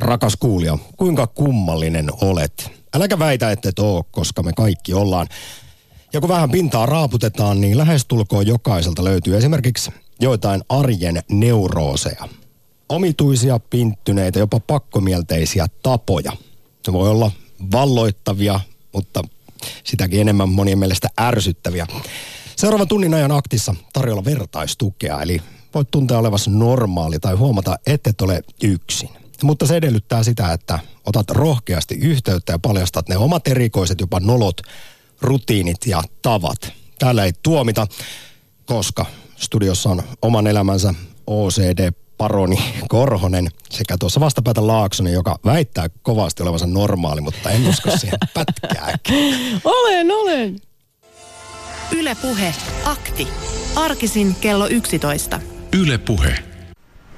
Rakas kuulija, kuinka kummallinen olet? Äläkä väitä, että et oo, koska me kaikki ollaan. Ja kun vähän pintaa raaputetaan, niin lähestulkoon jokaiselta löytyy esimerkiksi joitain arjen neurooseja. Omituisia, pinttyneitä, jopa pakkomielteisiä tapoja. Se voi olla valloittavia, mutta sitäkin enemmän monien mielestä ärsyttäviä. Seuraavan tunnin ajan aktissa tarjolla vertaistukea, eli voit tuntea olevasi normaali tai huomata, että et ole yksin. Mutta se edellyttää sitä, että otat rohkeasti yhteyttä ja paljastat ne omat erikoiset, jopa nolot, rutiinit ja tavat. Täällä ei tuomita, koska studiossa on oman elämänsä OCD paroni Korhonen sekä tuossa vastapäätä Laaksonen, joka väittää kovasti olevansa normaali, mutta en usko siihen pätkääkään. Olen, olen. Yle Puhe. Akti. Arkisin kello 11. Yle Puhe.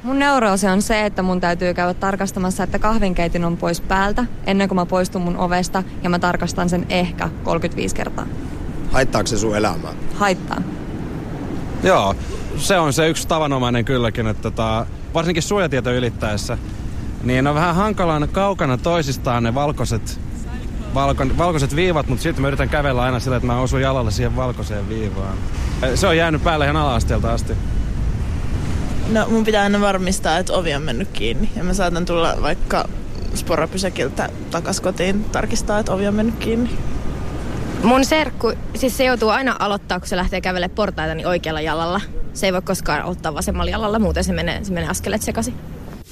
Mun neuroosi on se, että mun täytyy käydä tarkastamassa, että kahvinkeitin on pois päältä ennen kuin mä poistun mun ovesta ja mä tarkastan sen ehkä 35 kertaa. Haittaako se sun elämää? Haittaa. Joo, se on se yksi tavanomainen kylläkin, että tota, varsinkin suojatieto ylittäessä, niin on vähän hankalaan kaukana toisistaan ne valkoiset, valko, valkoiset viivat, mutta sitten mä yritän kävellä aina sillä, että mä osun jalalla siihen valkoiseen viivaan. Se on jäänyt päälle ihan ala-asteelta asti. No mun pitää aina varmistaa, että ovi on mennyt kiinni. Ja mä saatan tulla vaikka sporapysäkiltä takas kotiin tarkistaa, että ovi on mennyt kiinni. Mun serkku, siis se joutuu aina aloittaa, kun se lähtee kävelemään portaita niin oikealla jalalla. Se ei voi koskaan ottaa vasemmalla jalalla, muuten se menee, se menee askelet sekaisin.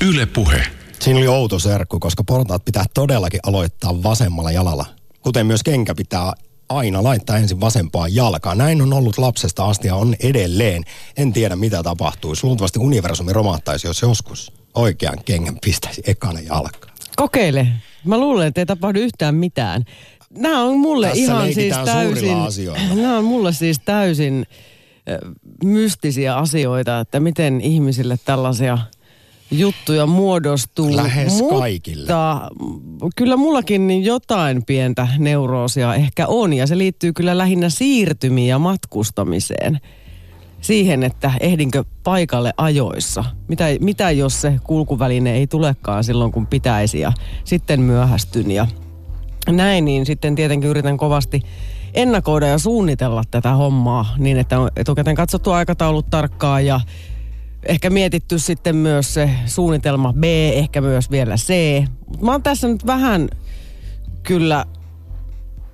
Yle Puhe. Siinä oli outo serkku, koska portaat pitää todellakin aloittaa vasemmalla jalalla. Kuten myös kenkä pitää aina laittaa ensin vasempaa jalkaa. Näin on ollut lapsesta asti ja on edelleen. En tiedä mitä tapahtuisi. Luultavasti universumi romahtaisi, jos joskus oikean kengän pistäisi ekana jalkaan. Kokeile. Mä luulen, että ei tapahdu yhtään mitään. Nämä on mulle Tässä ihan siis täysin... Nämä on mulle siis täysin mystisiä asioita, että miten ihmisille tällaisia juttuja muodostuu. Lähes Mutta kaikille. kyllä mullakin niin jotain pientä neuroosia ehkä on ja se liittyy kyllä lähinnä siirtymiin ja matkustamiseen. Siihen, että ehdinkö paikalle ajoissa. Mitä, mitä jos se kulkuväline ei tulekaan silloin kun pitäisi ja sitten myöhästyn ja näin, niin sitten tietenkin yritän kovasti ennakoida ja suunnitella tätä hommaa niin, että on etukäteen katsottu aikataulut tarkkaan ja ehkä mietitty sitten myös se suunnitelma B, ehkä myös vielä C. Mut mä oon tässä nyt vähän kyllä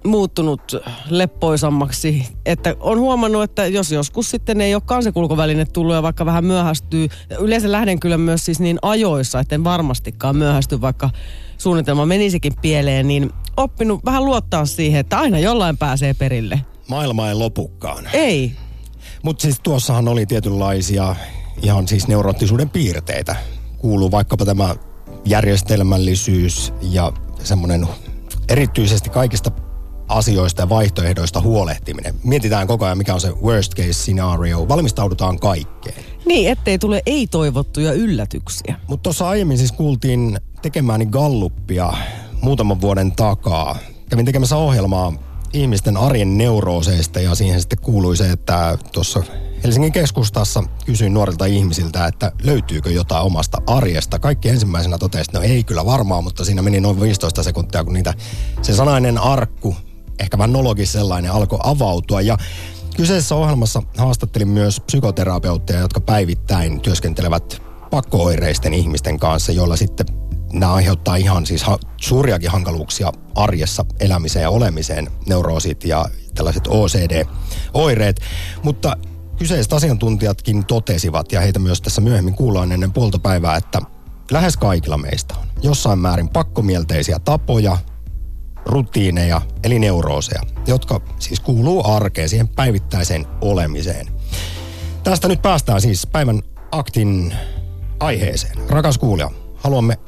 muuttunut leppoisammaksi, että on huomannut, että jos joskus sitten ei olekaan se kulkuväline tullut ja vaikka vähän myöhästyy, yleensä lähden kyllä myös siis niin ajoissa, etten varmastikaan myöhästy, vaikka suunnitelma menisikin pieleen, niin oppinut vähän luottaa siihen, että aina jollain pääsee perille. Maailma ei lopukkaan. Ei. Mutta siis tuossahan oli tietynlaisia ihan siis neuroottisuuden piirteitä. Kuuluu vaikkapa tämä järjestelmällisyys ja semmoinen erityisesti kaikista asioista ja vaihtoehdoista huolehtiminen. Mietitään koko ajan, mikä on se worst case scenario. Valmistaudutaan kaikkeen. Niin, ettei tule ei-toivottuja yllätyksiä. Mutta tuossa aiemmin siis kuultiin tekemääni galluppia muutaman vuoden takaa. Kävin tekemässä ohjelmaa ihmisten arjen neurooseista ja siihen sitten kuului se, että tuossa Helsingin keskustassa kysyin nuorilta ihmisiltä, että löytyykö jotain omasta arjesta. Kaikki ensimmäisenä totesi, että no ei kyllä varmaan, mutta siinä meni noin 15 sekuntia, kun niitä se sanainen arkku, ehkä vähän nologis sellainen, alkoi avautua. Ja kyseisessä ohjelmassa haastattelin myös psykoterapeutteja, jotka päivittäin työskentelevät pakkooireisten ihmisten kanssa, joilla sitten nämä aiheuttaa ihan siis ha- suuriakin hankaluuksia arjessa elämiseen ja olemiseen, neuroosit ja tällaiset OCD-oireet. Mutta kyseiset asiantuntijatkin totesivat, ja heitä myös tässä myöhemmin kuullaan ennen puolta päivää, että lähes kaikilla meistä on jossain määrin pakkomielteisiä tapoja, rutiineja, eli neurooseja, jotka siis kuuluu arkeen, siihen päivittäiseen olemiseen. Tästä nyt päästään siis päivän aktin aiheeseen. Rakas kuulija, haluamme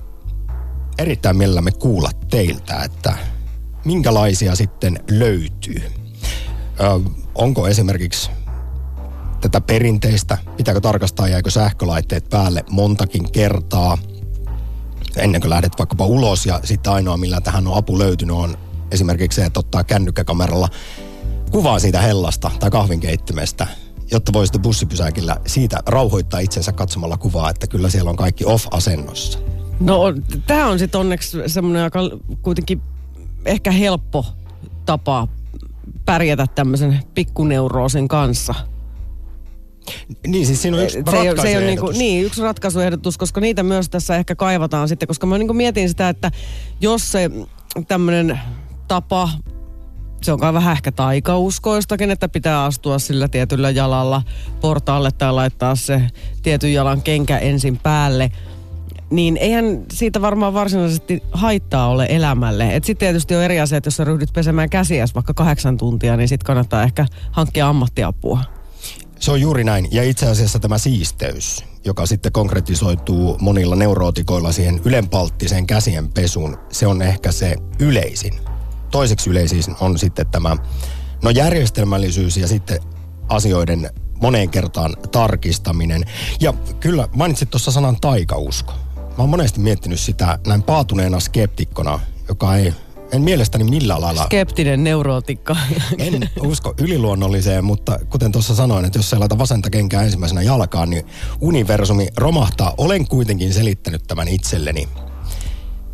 erittäin mielellämme kuulla teiltä, että minkälaisia sitten löytyy. Ö, onko esimerkiksi tätä perinteistä, pitääkö tarkastaa, jäikö sähkölaitteet päälle montakin kertaa ennen kuin lähdet vaikkapa ulos ja sitten ainoa millä tähän on apu löytynyt on esimerkiksi se, että ottaa kännykkäkameralla kuvaa siitä hellasta tai kahvinkeittimestä, jotta voi sitten bussipysäkillä siitä rauhoittaa itsensä katsomalla kuvaa, että kyllä siellä on kaikki off-asennossa. No tämä on sitten onneksi semmoinen aika kuitenkin ehkä helppo tapa pärjätä tämmöisen pikkuneuroosin kanssa. Niin, siis siinä on yksi se, ei, se ei ole niinku, ratkaisuehdotus. niin, yksi ratkaisuehdotus, koska niitä myös tässä ehkä kaivataan sitten, koska mä niinku mietin sitä, että jos se tämmöinen tapa, se on kai vähän ehkä taikauskoistakin, että pitää astua sillä tietyllä jalalla portaalle tai laittaa se tietyn jalan kenkä ensin päälle, niin eihän siitä varmaan varsinaisesti haittaa ole elämälle. Et sitten tietysti on eri asia, että jos sä ryhdyt pesemään käsiäsi vaikka kahdeksan tuntia, niin sitten kannattaa ehkä hankkia ammattiapua. Se on juuri näin. Ja itse asiassa tämä siisteys, joka sitten konkretisoituu monilla neurootikoilla siihen ylenpalttiseen käsien pesuun, se on ehkä se yleisin. Toiseksi yleisin on sitten tämä, no järjestelmällisyys ja sitten asioiden moneen kertaan tarkistaminen. Ja kyllä mainitsit tuossa sanan taikausko. Mä oon monesti miettinyt sitä näin paatuneena skeptikkona, joka ei, en mielestäni millään lailla Skeptinen neurootikka. en usko yliluonnolliseen, mutta kuten tuossa sanoin, että jos sä laita vasenta kenkää ensimmäisenä jalkaan, niin universumi romahtaa. Olen kuitenkin selittänyt tämän itselleni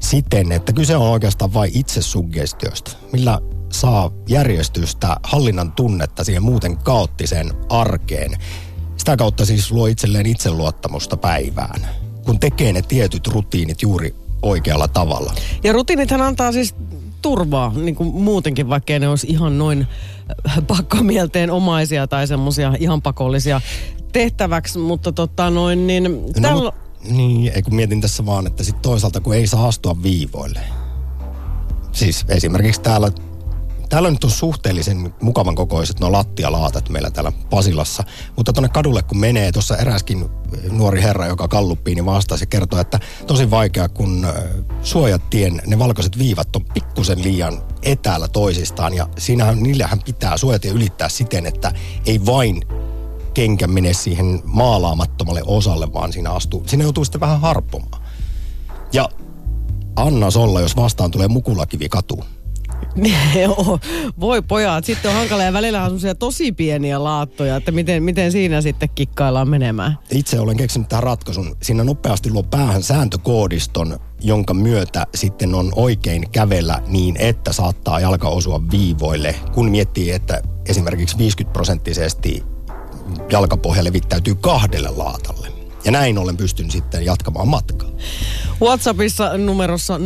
siten, että kyse on oikeastaan vain itsesuggestiosta, millä saa järjestystä, hallinnan tunnetta siihen muuten kaoottiseen arkeen. Sitä kautta siis luo itselleen itseluottamusta päivään, kun tekee ne tietyt rutiinit juuri oikealla tavalla. Ja rutiinithan antaa siis turvaa niin kuin muutenkin, vaikkei ne olisi ihan noin äh, pakkomielteen omaisia tai semmoisia ihan pakollisia tehtäväksi, mutta tota noin, niin No, mut- niin, ei kun mietin tässä vaan, että sit toisaalta kun ei saa astua viivoille. Siis esimerkiksi täällä, täällä nyt on suhteellisen mukavan kokoiset nuo lattialaatat meillä täällä Pasilassa. Mutta tuonne kadulle kun menee, tuossa eräskin nuori herra, joka kalluppiin, niin vastasi ja kertoi, että tosi vaikea, kun suojatien ne valkoiset viivat on pikkusen liian etäällä toisistaan. Ja siinähän, niillähän pitää suojatie ylittää siten, että ei vain kenkä mene siihen maalaamattomalle osalle, vaan siinä astuu, siinä joutuu sitten vähän harppomaan. Ja annas olla, jos vastaan tulee mukulakivi katu. Joo, voi pojat, sitten on hankala ja välillä on tosi pieniä laattoja, että miten, miten siinä sitten kikkaillaan menemään. Itse olen keksinyt tähän ratkaisun. Siinä nopeasti luo päähän sääntökoodiston, jonka myötä sitten on oikein kävellä niin, että saattaa jalka osua viivoille, kun miettii, että esimerkiksi 50 prosenttisesti jalkapohja levittäytyy kahdelle laatalle. Ja näin ollen pystyn sitten jatkamaan matkaa. WhatsAppissa numerossa 0401638586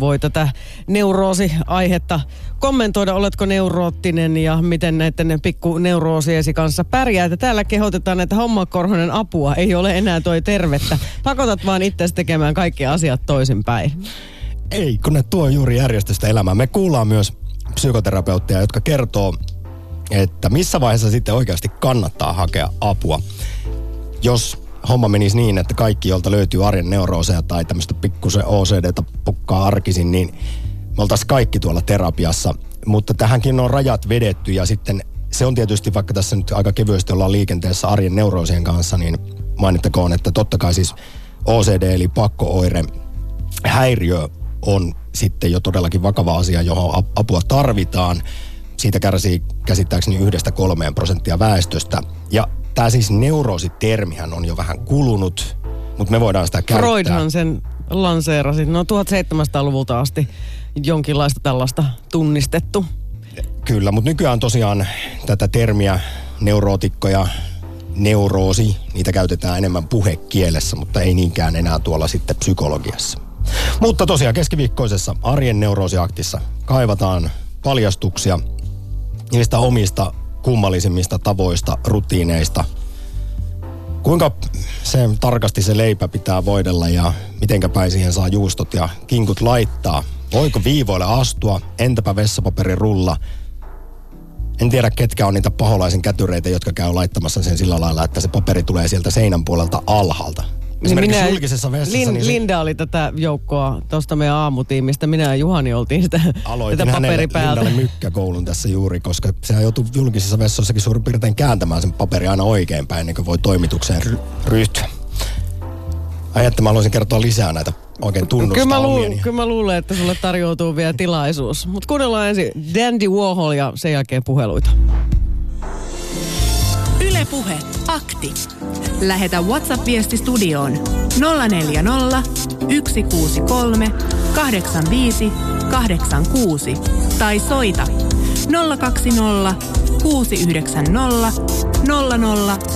voi tätä neuroosi-aihetta kommentoida. Oletko neuroottinen ja miten näiden pikku neuroosiesi kanssa pärjää. Että täällä kehotetaan, että homma korhonen apua ei ole enää toi tervettä. Pakotat vaan itse tekemään kaikki asiat toisinpäin. Ei, kun ne tuo juuri järjestystä elämään. Me kuullaan myös psykoterapeutteja, jotka kertoo, että missä vaiheessa sitten oikeasti kannattaa hakea apua. Jos homma menisi niin, että kaikki, jolta löytyy arjen neurooseja tai tämmöistä pikkusen OCDtä pukkaa arkisin, niin me oltaisiin kaikki tuolla terapiassa. Mutta tähänkin on rajat vedetty ja sitten se on tietysti, vaikka tässä nyt aika kevyesti ollaan liikenteessä arjen neuroosien kanssa, niin mainittakoon, että totta kai siis OCD eli pakkooire häiriö on sitten jo todellakin vakava asia, johon ap- apua tarvitaan. Siitä kärsii käsittääkseni yhdestä kolmeen prosenttia väestöstä. Ja tämä siis neuroositermihän on jo vähän kulunut, mutta me voidaan sitä käyttää. Freudhan sen lanseerasi. No 1700-luvulta asti jonkinlaista tällaista tunnistettu. Kyllä, mutta nykyään tosiaan tätä termiä neurootikkoja, neuroosi, niitä käytetään enemmän puhekielessä, mutta ei niinkään enää tuolla sitten psykologiassa. Mutta tosiaan keskiviikkoisessa arjen neuroosiaktissa kaivataan paljastuksia niistä omista kummallisimmista tavoista, rutiineista. Kuinka se tarkasti se leipä pitää voidella ja mitenkä päin siihen saa juustot ja kinkut laittaa. Voiko viivoille astua? Entäpä vessapaperin rulla? En tiedä, ketkä on niitä paholaisen kätyreitä, jotka käy laittamassa sen sillä lailla, että se paperi tulee sieltä seinän puolelta alhaalta. Esimerkiksi julkisessa vessassa. Lin, niin se- Linda oli tätä joukkoa tuosta meidän aamutiimistä. Minä ja Juhani oltiin sitä, Aloitin tätä hänelle paperipäältä. Lindalle mykkäkoulun tässä juuri, koska sehän joutuu julkisissa vessoissakin suurin piirtein kääntämään sen paperi aina oikeinpäin, ennen kuin voi toimitukseen ry- ryhtyä. Ai että mä haluaisin kertoa lisää näitä oikein tunnustaa Kyllä mä, luul, kyllä mä luulen, että sulle tarjoutuu vielä tilaisuus. Mutta kuunnellaan ensin Dandy Warhol ja sen jälkeen puheluita. Yle Ylepuhe akti. Lähetä WhatsApp-viesti studioon 040 163 85 86 tai soita 020 690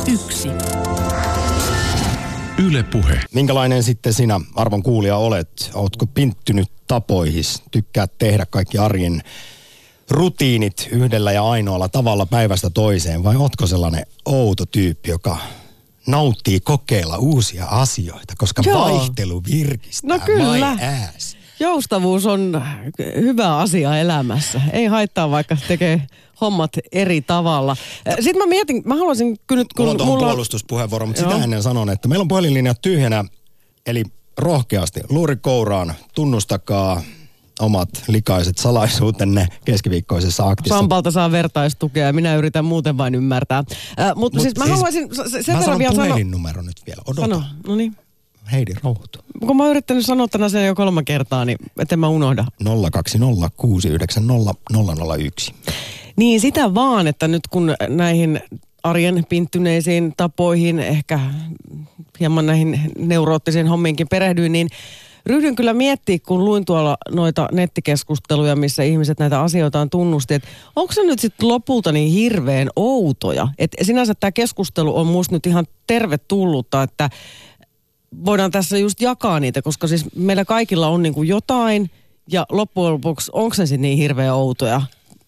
001. Yle Puhe. Minkälainen sitten sinä, arvon kuulija, olet? Ootko pinttynyt tapoihis? Tykkäät tehdä kaikki arjen rutiinit yhdellä ja ainoalla tavalla päivästä toiseen? Vai ootko sellainen outo tyyppi, joka nauttii kokeilla uusia asioita, koska Joo. vaihtelu virkistää No kyllä. Joustavuus on hyvä asia elämässä. Ei haittaa, vaikka tekee hommat eri tavalla. Sitten mä mietin, mä haluaisin kyllä nyt, kun Mulla on mulla puolustuspuheenvuoro, mutta Joo. sitä ennen sanon, että meillä on puhelinlinjat tyhjänä, eli rohkeasti, luuri kouraan, tunnustakaa omat likaiset salaisuutenne keskiviikkoisessa aktissa. Sampalta saa vertaistukea ja minä yritän muuten vain ymmärtää. Äh, mutta Mut siis mä siis- haluaisin sen Mä sanon vielä sanoa. puhelinnumero nyt vielä, odota. Sano, no niin. Heidi, rauhoitu. Kun mä oon yrittänyt sanoa tänä sen jo kolme kertaa, niin etten mä unohda. 020 690 001. Niin sitä vaan, että nyt kun näihin arjen pinttyneisiin tapoihin, ehkä hieman näihin neuroottisiin hommiinkin perehdyin, niin ryhdyn kyllä miettimään, kun luin tuolla noita nettikeskusteluja, missä ihmiset näitä asioitaan tunnusti, että onko se nyt sitten lopulta niin hirveän outoja? Että sinänsä tämä keskustelu on musta nyt ihan tervetullutta, että voidaan tässä just jakaa niitä, koska siis meillä kaikilla on niin kuin jotain ja loppujen lopuksi onko se niin hirveän outoja?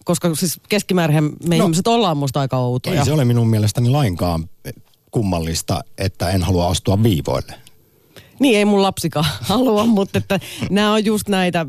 Koska siis keskimäärin me no. ihmiset ollaan musta aika outoja. Ei se ole minun mielestäni lainkaan kummallista, että en halua astua viivoille. Niin ei mun lapsikaan halua, mutta että nämä on just näitä,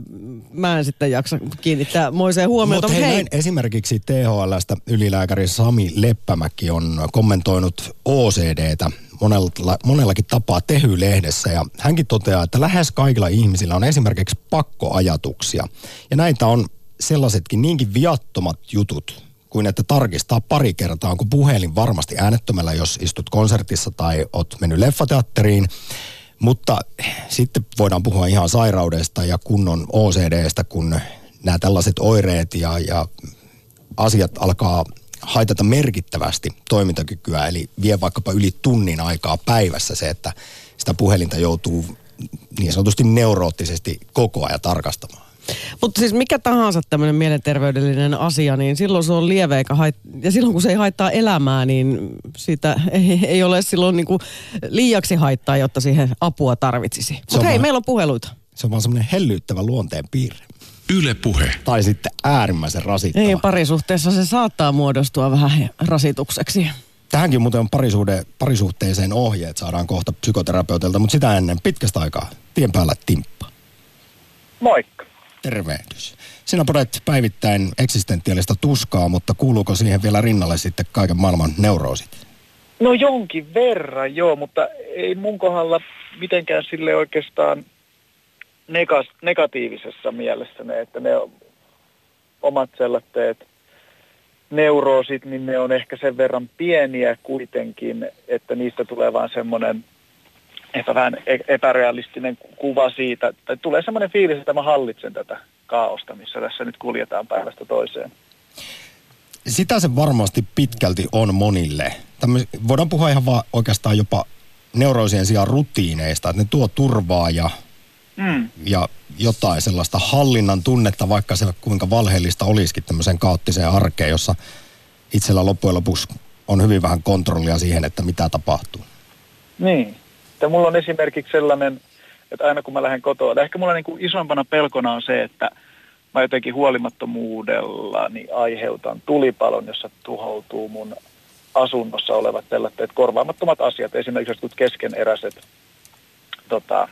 mä en sitten jaksa kiinnittää moiseen huomiota. Mutta hei, hei, esimerkiksi THLstä ylilääkäri Sami Leppämäki on kommentoinut OCDtä monella, monellakin tapaa Tehy-lehdessä ja hänkin toteaa, että lähes kaikilla ihmisillä on esimerkiksi pakkoajatuksia. Ja näitä on sellaisetkin niinkin viattomat jutut, kuin että tarkistaa pari kertaa, onko puhelin varmasti äänettömällä, jos istut konsertissa tai oot mennyt leffateatteriin. Mutta sitten voidaan puhua ihan sairaudesta ja kunnon OCDstä, kun nämä tällaiset oireet ja, ja asiat alkaa haitata merkittävästi toimintakykyä, eli vie vaikkapa yli tunnin aikaa päivässä se, että sitä puhelinta joutuu niin sanotusti neuroottisesti koko ajan tarkastamaan. Mutta siis mikä tahansa tämmöinen mielenterveydellinen asia, niin silloin se on lieve eikä hait- ja silloin kun se ei haittaa elämää, niin siitä ei, ei ole silloin niinku liiaksi haittaa, jotta siihen apua tarvitsisi. Mutta hei, vaan- meillä on puheluita. Se on vaan semmoinen hellyyttävä luonteen piirre. Yle Puhe. Tai sitten äärimmäisen rasittava. Ei, parisuhteessa se saattaa muodostua vähän rasitukseksi. Tähänkin muuten on parisuhde, parisuhteeseen ohjeet, saadaan kohta psykoterapeutilta, mutta sitä ennen pitkästä aikaa tien päällä timppa. Moikka. Tervehdys. Sinä podet päivittäin eksistentiaalista tuskaa, mutta kuuluuko siihen vielä rinnalle sitten kaiken maailman neuroosit? No jonkin verran, joo, mutta ei mun kohdalla mitenkään sille oikeastaan negas, negatiivisessa mielessä ne, että ne omat sellaiset neuroosit, niin ne on ehkä sen verran pieniä kuitenkin, että niistä tulee vaan semmoinen ehkä vähän e- epärealistinen kuva siitä, tai tulee semmoinen fiilis, että mä hallitsen tätä kaaosta, missä tässä nyt kuljetaan päivästä toiseen. Sitä se varmasti pitkälti on monille. Tämmöis, voidaan puhua ihan vaan oikeastaan jopa neuroisien sijaan rutiineista, että ne tuo turvaa ja, Mm. ja jotain sellaista hallinnan tunnetta, vaikka se kuinka valheellista olisikin tämmöiseen kaoottiseen arkeen, jossa itsellä loppujen lopuksi on hyvin vähän kontrollia siihen, että mitä tapahtuu. Niin. Ja mulla on esimerkiksi sellainen, että aina kun mä lähden kotoa, tai ehkä mulla niin kuin isompana pelkona on se, että mä jotenkin huolimattomuudella niin aiheutan tulipalon, jossa tuhoutuu mun asunnossa olevat sellaiset korvaamattomat asiat, esimerkiksi jotkut keskeneräiset tota,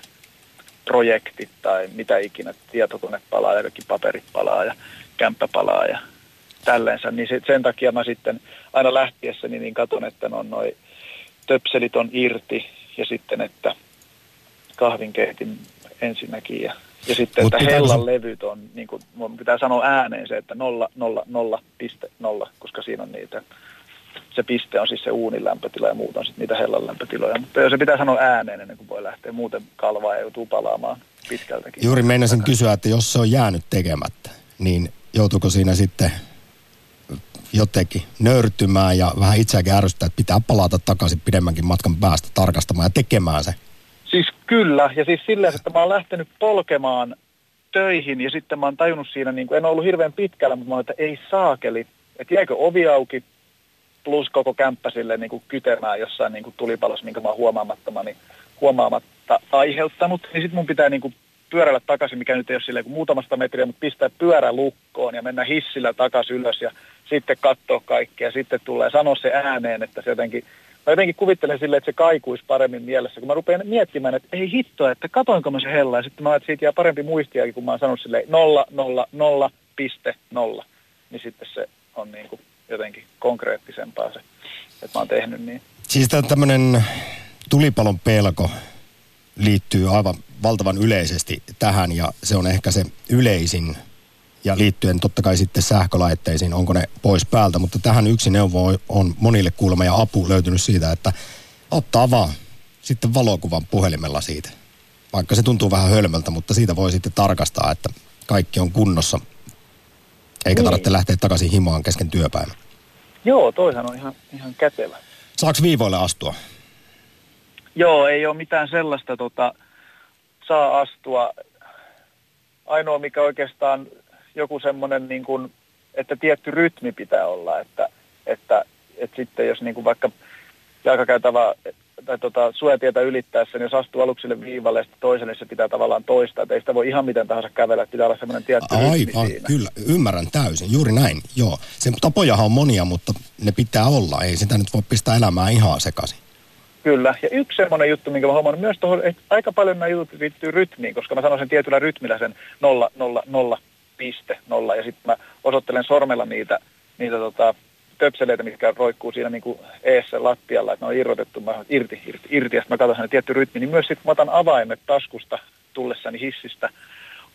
projektit tai mitä ikinä, tietokone palaa ja kaikki paperit palaa ja kämppä palaa ja tälleensä, niin sit, sen takia mä sitten aina lähtiessäni niin katon, että on noin töpselit on irti ja sitten, että kahvinkeitin ensinnäkin ja, ja sitten, Mut että hellan se- levyt on, niin kuin, mun pitää sanoa ääneen se, että nolla, nolla, nolla, piste, nolla, koska siinä on niitä, se piste on siis se uunin lämpötila ja muut on sitten niitä hellan lämpötiloja, mutta se pitää sanoa ääneen ennen kuin voi lähteä, muuten kalvaa ja joutuu palaamaan pitkältäkin. Juuri meinasin kysyä, että jos se on jäänyt tekemättä, niin joutuuko siinä sitten jotenkin nöyrtymään ja vähän itseäkin ärsyttää, että pitää palata takaisin pidemmänkin matkan päästä tarkastamaan ja tekemään se. Siis kyllä, ja siis silleen, että mä oon lähtenyt polkemaan töihin ja sitten mä oon tajunnut siinä, niin kuin, en ollut hirveän pitkällä, mutta mä oon, että ei saakeli, että jäikö ovi auki, plus koko kämppä sille niin kuin kytemään jossain niin kuin tulipalossa, minkä mä oon huomaamattomani, huomaamatta aiheuttanut, niin sitten mun pitää niin kuin pyörällä takaisin, mikä nyt ei ole kuin muutamasta metriä, mutta pistää pyörä lukkoon ja mennä hissillä takaisin ylös ja sitten katsoa kaikkea. Sitten tulee sanoa se ääneen, että se jotenkin, mä jotenkin kuvittelen silleen, että se kaikuisi paremmin mielessä, kun mä rupean miettimään, että ei hittoa, että katoinko mä se hella. Ja sitten mä että siitä jää parempi muistiakin, kun mä oon sanonut silleen nolla, nolla, nolla, piste, nolla. Niin sitten se on niin kuin jotenkin konkreettisempaa se, että mä oon tehnyt niin. Siis tämmöinen tulipalon pelko liittyy aivan valtavan yleisesti tähän ja se on ehkä se yleisin ja liittyen totta kai sitten sähkölaitteisiin, onko ne pois päältä, mutta tähän yksi neuvo on monille kuulemma ja apu löytynyt siitä, että ottaa vaan sitten valokuvan puhelimella siitä. Vaikka se tuntuu vähän hölmöltä, mutta siitä voi sitten tarkastaa, että kaikki on kunnossa, eikä niin. tarvitse lähteä takaisin himaan kesken työpäivän. Joo, toihan on ihan, ihan kätevä. Saako viivoille astua? Joo, ei ole mitään sellaista, tota, saa astua. Ainoa, mikä oikeastaan joku semmoinen, niin kuin, että tietty rytmi pitää olla, että, että, että sitten jos niin kuin vaikka jalkakäytävä tai tota, suojatietä ylittäessä, niin jos astuu aluksille viivalle ja toiselle, niin se pitää tavallaan toistaa. Että ei sitä voi ihan miten tahansa kävellä, että pitää olla semmoinen tietty Aivan, siinä. kyllä, ymmärrän täysin, juuri näin, joo. Sen tapojahan on monia, mutta ne pitää olla, ei sitä nyt voi pistää elämään ihan sekaisin. Kyllä, ja yksi semmoinen juttu, minkä mä huomannut myös tuohon, että aika paljon nämä jutut liittyy rytmiin, koska mä sanon sen tietyllä rytmillä sen nolla, nolla, nolla, piste, nolla, ja sitten mä osoittelen sormella niitä, niitä tota, töpseleitä, mitkä roikkuu siinä niin kuin eessä lattialla, että ne on irrotettu, mä irti, irti, irti, ja sitten mä katson sen tietty rytmi, niin myös sitten mä otan avaimet taskusta tullessani hissistä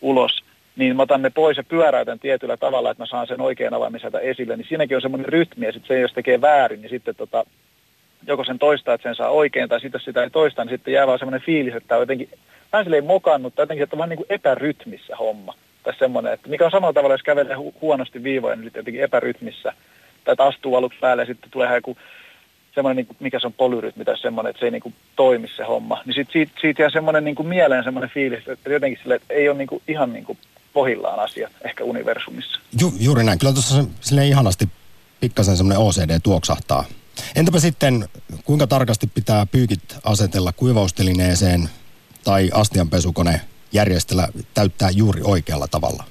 ulos, niin mä otan ne pois ja pyöräytän tietyllä tavalla, että mä saan sen oikean avaimen sieltä esille, niin siinäkin on semmoinen rytmi, ja sitten se, jos tekee väärin, niin sitten tota, joko sen toistaa, että sen saa oikein, tai sitten sitä ei toista, niin sitten jää vaan semmoinen fiilis, että on jotenkin vähän silleen mokannut, tai jotenkin, että on vähän niin kuin epärytmissä homma. Tai semmoinen, että mikä on samalla tavalla, jos kävelee hu- huonosti viivoja, niin jotenkin epärytmissä, tai että astuu aluksi päälle ja sitten tulee joku semmoinen, niin kuin, mikä se on polyrytmi tai semmoinen, että se ei niin kuin, toimi se homma. Niin sitten siitä, siitä jää semmoinen niin kuin mieleen semmoinen fiilis, että jotenkin sille, että ei ole niin kuin, ihan niin kuin pohillaan asia ehkä universumissa. Ju, juuri näin. Kyllä tuossa silleen ihanasti pikkasen semmoinen OCD tuoksahtaa Entäpä sitten, kuinka tarkasti pitää pyykit asetella kuivaustelineeseen tai astianpesukone järjestellä täyttää juuri oikealla tavalla?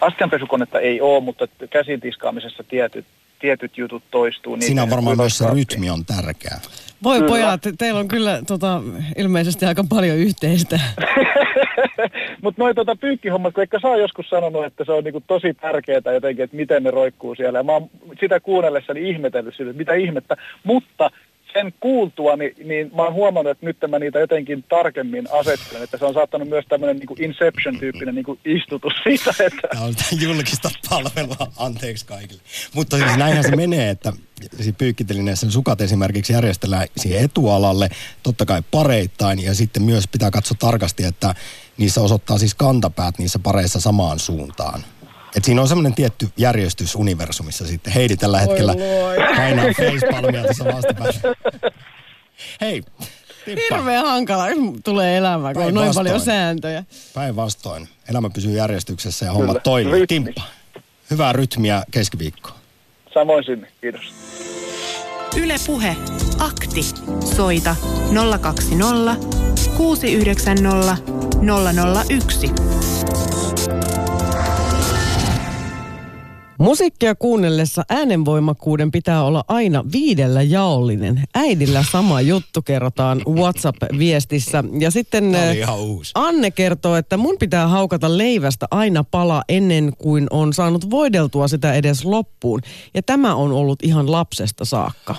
Astianpesukonetta ei ole, mutta käsintiskaamisessa tietyt, tietyt jutut toistuu. Siinä on varmaan myös se rytmi on tärkeä. Voi kyllä. pojat, teillä on kyllä tota, ilmeisesti aika paljon yhteistä. Mutta noin tota pyykkihommat, kun ehkä sä joskus sanonut, että se on niinku tosi tärkeää jotenkin, että miten ne roikkuu siellä. Ja mä oon sitä kuunnellessani ihmetellyt sitä, että mitä ihmettä. Mutta sen kuultua, niin, niin mä oon huomannut, että nyt mä niitä jotenkin tarkemmin asettelen, että se on saattanut myös tämmöinen niin Inception-tyyppinen niin istutus siitä, että... Tämä on julkista palvelua, anteeksi kaikille. Mutta siis näinhän se menee, että pyykkitelineessä sukat esimerkiksi järjestellään siihen etualalle, totta kai pareittain, ja sitten myös pitää katsoa tarkasti, että niissä osoittaa siis kantapäät niissä pareissa samaan suuntaan. Et siinä on semmoinen tietty järjestys universumissa sitten. Heidi tällä hetkellä painaa facepalmia tässä vastapäässä. Hei, Tippa. Hirveän hankala tulee elämä, kun on noin paljon sääntöjä. Päinvastoin. Elämä pysyy järjestyksessä ja homma Kyllä. toimii. Timppa, hyvää rytmiä keskiviikkoa. Samoin sinne, kiitos. Yle Puhe, akti. Soita 020 690 001. Musiikkia kuunnellessa äänenvoimakkuuden pitää olla aina viidellä jaollinen. Äidillä sama juttu kerrotaan WhatsApp-viestissä. Ja sitten Anne kertoo, että mun pitää haukata leivästä aina pala ennen kuin on saanut voideltua sitä edes loppuun. Ja tämä on ollut ihan lapsesta saakka.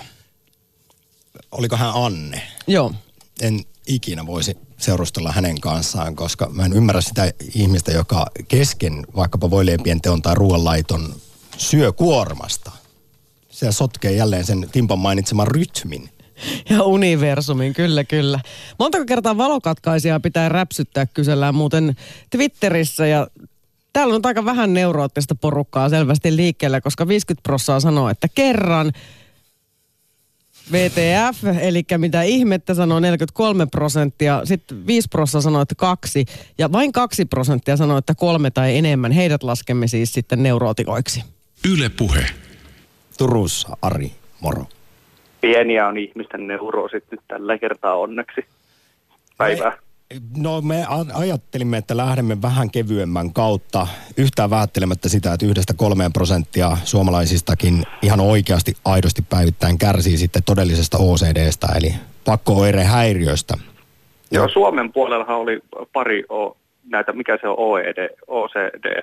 Oliko hän Anne? Joo. En ikinä voisi seurustella hänen kanssaan, koska mä en ymmärrä sitä ihmistä, joka kesken vaikkapa voileipien teon tai ruoanlaiton syö kuormasta. Se sotkee jälleen sen Timpan mainitseman rytmin. Ja universumin, kyllä, kyllä. Montako kertaa valokatkaisia pitää räpsyttää, kysellään muuten Twitterissä ja täällä on aika vähän neuroottista porukkaa selvästi liikkeellä, koska 50 prossaa sanoo, että kerran. VTF, eli mitä ihmettä sanoo 43 prosenttia, sitten 5 prosenttia sanoo, että kaksi, ja vain 2 prosenttia sanoo, että kolme tai enemmän. Heidät laskemme siis sitten neurootikoiksi. Yle Puhe. Turussa Ari, moro. Pieniä on ihmisten neuroosit nyt tällä kertaa onneksi. Päivää. No me ajattelimme, että lähdemme vähän kevyemmän kautta, yhtään vähättelemättä sitä, että yhdestä kolmeen prosenttia suomalaisistakin ihan oikeasti aidosti päivittäin kärsii sitten todellisesta OCDstä, eli pakko-oirehäiriöstä. Joo, Suomen puolellahan oli pari o, näitä, mikä se on OED, OCD.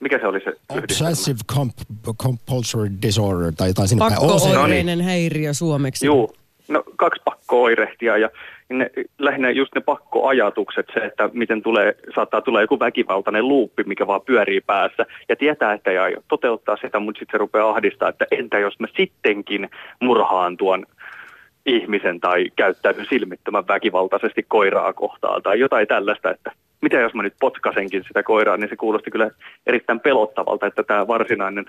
Mikä se oli se? Obsessive comp- compulsory disorder tai jotain sinne. Pakko-oireinen häiriö suomeksi. Juu, no kaksi pakko-oirehtia ja ne, lähinnä just ne pakkoajatukset, se, että miten tulee, saattaa tulla joku väkivaltainen luuppi, mikä vaan pyörii päässä ja tietää, että ei aio toteuttaa sitä, mutta sitten se rupeaa ahdistaa, että entä jos mä sittenkin murhaan tuon ihmisen tai käyttäydyn silmittömän väkivaltaisesti koiraa kohtaan tai jotain tällaista, että mitä jos mä nyt potkasenkin sitä koiraa, niin se kuulosti kyllä erittäin pelottavalta, että tämä varsinainen,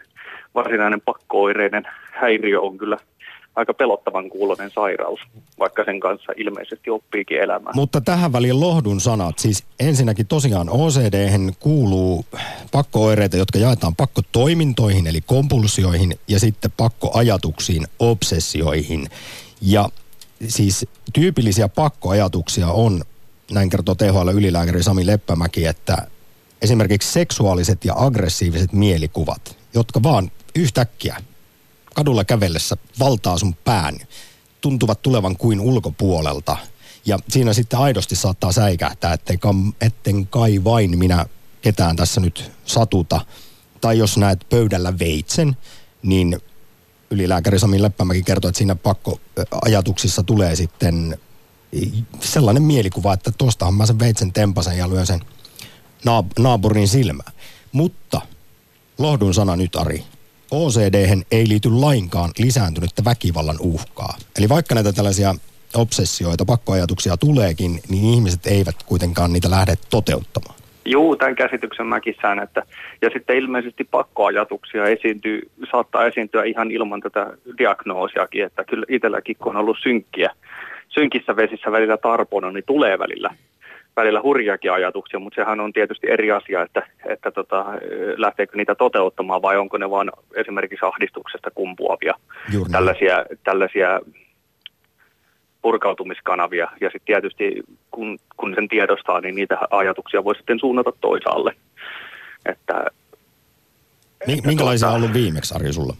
varsinainen pakkooireinen häiriö on kyllä aika pelottavan kuulonen sairaus, vaikka sen kanssa ilmeisesti oppiikin elämään. Mutta tähän väliin lohdun sanat. Siis ensinnäkin tosiaan ocd kuuluu pakkooireita, jotka jaetaan pakkotoimintoihin eli kompulsioihin ja sitten pakkoajatuksiin, obsessioihin. Ja siis tyypillisiä pakkoajatuksia on, näin kertoo THL ylilääkäri Sami Leppämäki, että esimerkiksi seksuaaliset ja aggressiiviset mielikuvat, jotka vaan yhtäkkiä kadulla kävellessä valtaa sun pään, tuntuvat tulevan kuin ulkopuolelta. Ja siinä sitten aidosti saattaa säikähtää, ettei kam, etten kai vain minä ketään tässä nyt satuta. Tai jos näet pöydällä veitsen, niin ylilääkäri Sami Leppämäki kertoo, että siinä pakkoajatuksissa tulee sitten sellainen mielikuva, että tuostahan mä sen veitsen tempasen ja lyön sen naap- naapurin silmään. Mutta lohdun sana nyt Ari, ocd ei liity lainkaan lisääntynyttä väkivallan uhkaa. Eli vaikka näitä tällaisia obsessioita, pakkoajatuksia tuleekin, niin ihmiset eivät kuitenkaan niitä lähde toteuttamaan. Juu, tämän käsityksen mäkin sään, että ja sitten ilmeisesti pakkoajatuksia esiintyy, saattaa esiintyä ihan ilman tätä diagnoosiakin, että kyllä itselläkin kun on ollut synkkiä, synkissä vesissä välillä tarpona, niin tulee välillä välillä hurjakin ajatuksia, mutta sehän on tietysti eri asia, että, että tota, lähteekö niitä toteuttamaan vai onko ne vaan esimerkiksi ahdistuksesta kumpuavia Juuri tällaisia, tällaisia purkautumiskanavia. Ja sitten tietysti kun, kun sen tiedostaa, niin niitä ajatuksia voi sitten suunnata toisaalle. Että, Mi- minkälaisia on ollut viimeksi, Ari, sulla?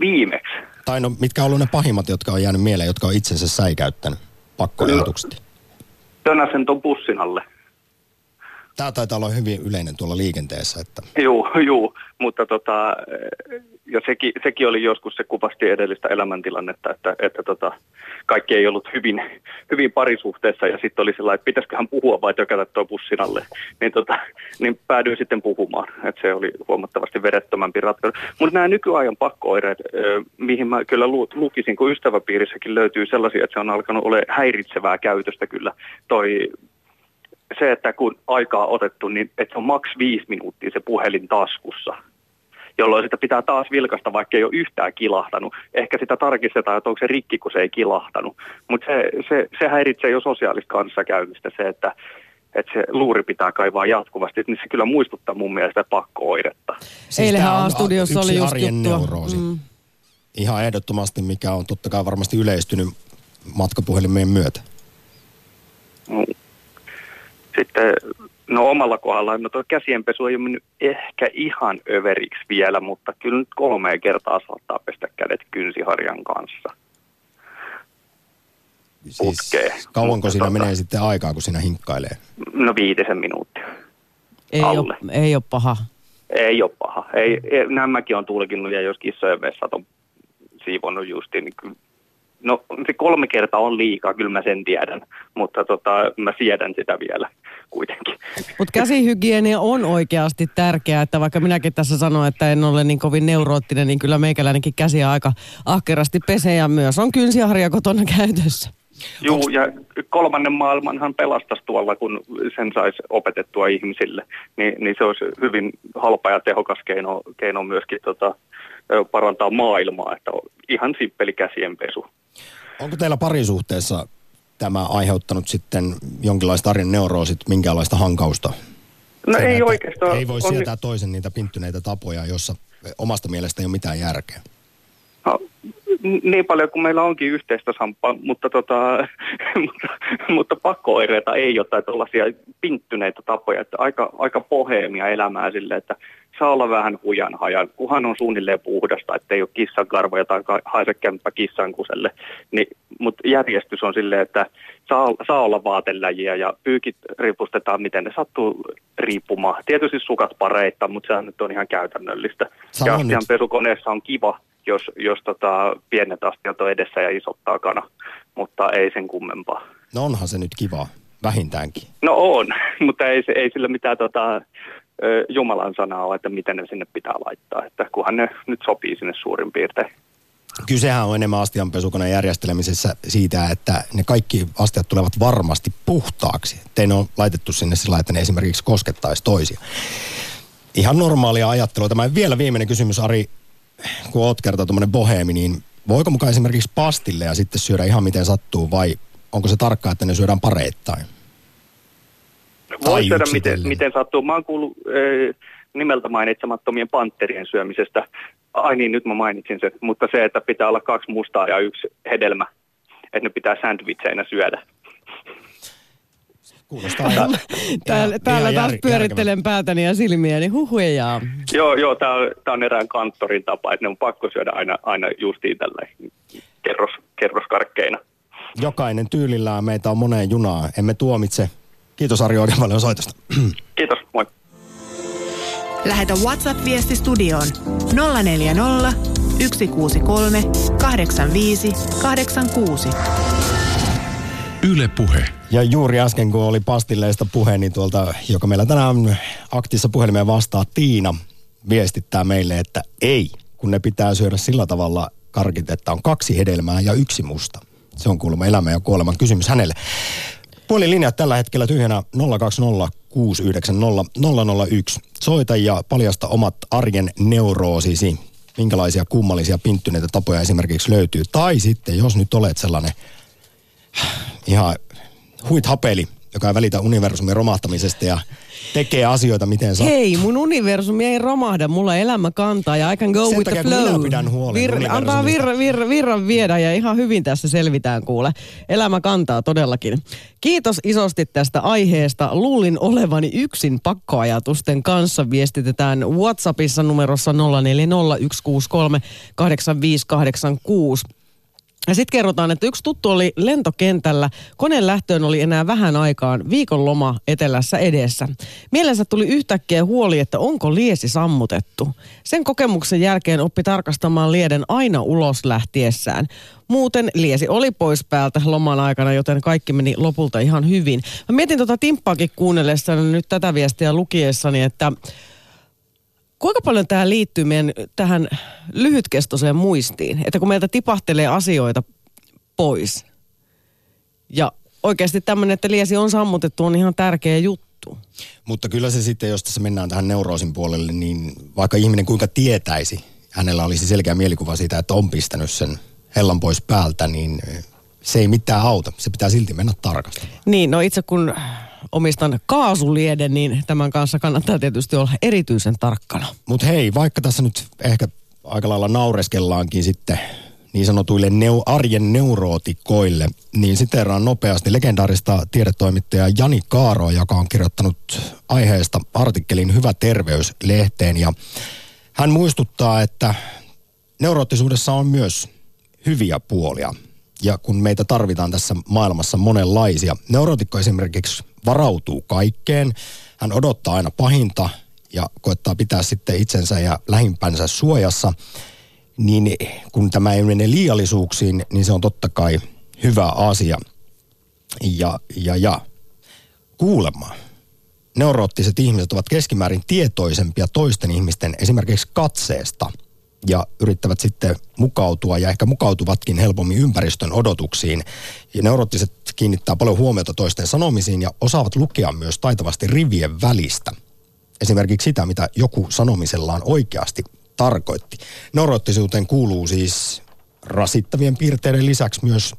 viimeksi Tai no, mitkä on ollut ne pahimmat, jotka on jäänyt mieleen, jotka on itsensä säikäyttänyt? Pakkoajatukset. tönäsen ton bussin alle. Tämä taitaa olla hyvin yleinen tuolla liikenteessä, että Juu, juu, mutta tota, ja sekin, sekin oli joskus, se kuvasti edellistä elämäntilannetta, että, että tota, kaikki ei ollut hyvin, hyvin parisuhteessa ja sitten oli sellainen, että pitäisiköhän puhua vai tökätä tuo bussin alle, niin, tota, niin päädyin sitten puhumaan, että se oli huomattavasti verettömämpi ratkaisu. Mutta nämä nykyajan pakkooireet, ö, mihin mä kyllä lu, lukisin, kun ystäväpiirissäkin löytyy sellaisia, että se on alkanut olla häiritsevää käytöstä kyllä, toi se, että kun aikaa otettu, niin että se on maks viisi minuuttia se puhelin taskussa, jolloin sitä pitää taas vilkasta, vaikka ei ole yhtään kilahtanut. Ehkä sitä tarkistetaan, että onko se rikki, kun se ei kilahtanut. Mutta se, se, se häiritsee jo sosiaalista kanssakäymistä se, että, että se luuri pitää kaivaa jatkuvasti, niin se kyllä muistuttaa mun mielestä pakko-oiretta. Tää on A-studiossa oli just arjen juttua. neuroosi. Mm. Ihan ehdottomasti, mikä on totta kai varmasti yleistynyt matkapuhelimien myötä. Sitten, no omalla kohdalla, no tuo käsienpesu ei ole mennyt ehkä ihan överiksi vielä, mutta kyllä nyt kolme kertaa saattaa pestä kädet kynsiharjan kanssa. Siis kauanko Mutta siinä tota- menee sitten aikaa, kun siinä hinkkailee? No viitisen minuuttia. Ei Alle. ole, ei ole paha. Ei ole paha. Ei, ei, nämäkin on tulkinnut ja jos kissojen vessat on siivonnut justiin, niin kyllä, no se kolme kertaa on liikaa, kyllä mä sen tiedän, mutta tota, mä siedän sitä vielä kuitenkin. Mutta käsihygienia on oikeasti tärkeää, että vaikka minäkin tässä sanon, että en ole niin kovin neuroottinen, niin kyllä meikäläinenkin käsiä aika ahkerasti pesee ja myös on kynsiharja kotona käytössä. Juu, ja kolmannen maailmanhan pelastaisi tuolla, kun sen saisi opetettua ihmisille. Ni, niin se olisi hyvin halpa ja tehokas keino, keino myöskin tota, parantaa maailmaa, että on ihan simppeli käsienpesu. Onko teillä parisuhteessa tämä aiheuttanut sitten jonkinlaista arjen neuroosit, minkälaista hankausta? No Sen, ei oikeastaan. Ei voi on- sietää toisen niitä pinttyneitä tapoja, jossa omasta mielestä ei ole mitään järkeä. No, niin paljon kuin meillä onkin yhteistä samppaa, mutta, tota, mutta, mutta pakko-oireita ei ole tai tuollaisia pinttyneitä tapoja, että aika, aika poheemia elämää sille, että saa olla vähän hujan hajan, kunhan on suunnilleen puhdasta, ettei ole kissan karvoja tai haise kämppä kissan kuselle. Niin, mutta järjestys on silleen, että saa, saa olla vaateläjiä ja pyykit riipustetaan, miten ne sattuu riippumaan. Tietysti sukat pareita, mutta sehän nyt on ihan käytännöllistä. Sano ja astian pesukoneessa on kiva, jos, jos tota, pienet astiat on edessä ja isot takana, mutta ei sen kummempaa. No onhan se nyt kiva, vähintäänkin. No on, mutta ei, se- ei sillä mitään tota, Jumalan sanaa ole, että miten ne sinne pitää laittaa, että kunhan ne nyt sopii sinne suurin piirtein. Kysehän on enemmän astianpesukoneen järjestelemisessä siitä, että ne kaikki astiat tulevat varmasti puhtaaksi. Ettei ne ole laitettu sinne sillä että ne esimerkiksi koskettaisi toisia. Ihan normaalia ajattelua. Tämä vielä viimeinen kysymys, Ari, kun oot kerta tuommoinen boheemi, niin voiko mukaan esimerkiksi pastille ja sitten syödä ihan miten sattuu vai onko se tarkkaa, että ne syödään pareittain? Voi syödä miten, miten sattuu. Mä oon kuullut ö, nimeltä mainitsemattomien panterien syömisestä. Ai niin, nyt mä mainitsin sen. Mutta se, että pitää olla kaksi mustaa ja yksi hedelmä. Että ne pitää sandwicheinä syödä. Kuulostaa ihan, Täällä, ihan- täällä ihan taas jär- pyörittelen päätäni ja silmiäni. Huhujaa. Joo, joo, tämä on, tää on erään kanttorin tapa, että ne on pakko syödä aina, aina justiin tällä kerros, kerroskarkkeina. Jokainen tyylillään meitä on moneen junaan. Emme tuomitse. Kiitos Ari oikein paljon soitosta. Kiitos, moi. Lähetä WhatsApp-viesti studioon 040 163 85 86. Yle Puhe. Ja juuri äsken, kun oli pastilleista puhe, niin tuolta, joka meillä tänään aktissa puhelimeen vastaa, Tiina viestittää meille, että ei, kun ne pitää syödä sillä tavalla karkit, että on kaksi hedelmää ja yksi musta. Se on kuulemma elämän ja kuoleman kysymys hänelle. Puolilinjat tällä hetkellä tyhjänä 020 690 001. Soita ja paljasta omat arjen neuroosisi. Minkälaisia kummallisia pinttyneitä tapoja esimerkiksi löytyy. Tai sitten, jos nyt olet sellainen ihan huit hapeli, joka ei välitä universumin romahtamisesta ja tekee asioita miten saa. Hei, mun universumi ei romahda, mulla elämä kantaa ja I can go Sen with the takia, kun flow. minä pidän huolen antaa universumista. virra, virra, virran viedä ja ihan hyvin tässä selvitään kuule. Elämä kantaa todellakin. Kiitos isosti tästä aiheesta. Luulin olevani yksin pakkoajatusten kanssa. Viestitetään WhatsAppissa numerossa 0401638586. Ja sitten kerrotaan, että yksi tuttu oli lentokentällä. Koneen lähtöön oli enää vähän aikaan viikonloma etelässä edessä. Mielensä tuli yhtäkkiä huoli, että onko liesi sammutettu. Sen kokemuksen jälkeen oppi tarkastamaan lieden aina ulos lähtiessään. Muuten liesi oli pois päältä loman aikana, joten kaikki meni lopulta ihan hyvin. Mä mietin tuota timppaakin kuunnellessani nyt tätä viestiä lukiessani, että Kuinka paljon tämä liittyy meidän tähän lyhytkestoiseen muistiin? Että kun meiltä tipahtelee asioita pois ja oikeasti tämmöinen, että liesi on sammutettu, on ihan tärkeä juttu. Mutta kyllä se sitten, jos tässä mennään tähän neuroosin puolelle, niin vaikka ihminen kuinka tietäisi, hänellä olisi selkeä mielikuva siitä, että on pistänyt sen hellan pois päältä, niin se ei mitään auta. Se pitää silti mennä tarkastamaan. Niin, no itse kun omistan kaasulieden, niin tämän kanssa kannattaa tietysti olla erityisen tarkkana. Mutta hei, vaikka tässä nyt ehkä aika lailla naureskellaankin sitten niin sanotuille neu- arjen neurootikoille, niin siteeraan nopeasti legendaarista tiedetoimittajaa Jani Kaaroa, joka on kirjoittanut aiheesta artikkelin Hyvä terveys-lehteen. Ja hän muistuttaa, että neuroottisuudessa on myös hyviä puolia. Ja kun meitä tarvitaan tässä maailmassa monenlaisia. Neurootikko esimerkiksi varautuu kaikkeen. Hän odottaa aina pahinta ja koettaa pitää sitten itsensä ja lähimpänsä suojassa. Niin kun tämä ei mene liiallisuuksiin, niin se on totta kai hyvä asia. Ja, ja, ja kuulemma neuroottiset ihmiset ovat keskimäärin tietoisempia toisten ihmisten esimerkiksi katseesta ja yrittävät sitten mukautua ja ehkä mukautuvatkin helpommin ympäristön odotuksiin. Ja neuroottiset kiinnittää paljon huomiota toisten sanomisiin ja osaavat lukea myös taitavasti rivien välistä. Esimerkiksi sitä, mitä joku sanomisellaan oikeasti tarkoitti. Neuroottisuuteen kuuluu siis rasittavien piirteiden lisäksi myös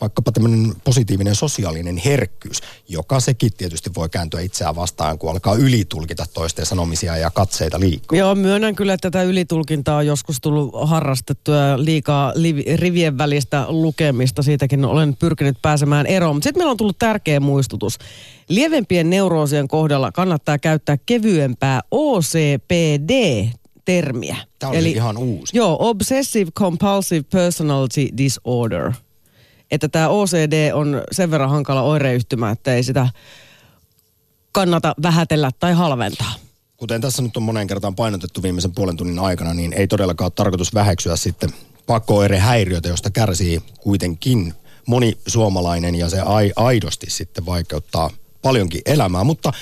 vaikkapa tämmöinen positiivinen sosiaalinen herkkyys, joka sekin tietysti voi kääntyä itseään vastaan, kun alkaa ylitulkita toisten sanomisia ja katseita liikaa. Joo, myönnän kyllä, että tätä ylitulkintaa on joskus tullut harrastettua liikaa liv- rivien välistä lukemista. Siitäkin olen pyrkinyt pääsemään eroon. Mutta sitten meillä on tullut tärkeä muistutus. Lievempien neuroosien kohdalla kannattaa käyttää kevyempää OCPD termiä. Tämä on Eli, ihan uusi. Joo, Obsessive Compulsive Personality Disorder – että tämä OCD on sen verran hankala oireyhtymä, että ei sitä kannata vähätellä tai halventaa. Kuten tässä nyt on monen kertaan painotettu viimeisen puolen tunnin aikana, niin ei todellakaan ole tarkoitus väheksyä sitten pakko-oirehäiriötä, josta kärsii kuitenkin moni suomalainen ja se aidosti sitten vaikeuttaa paljonkin elämää. Mutta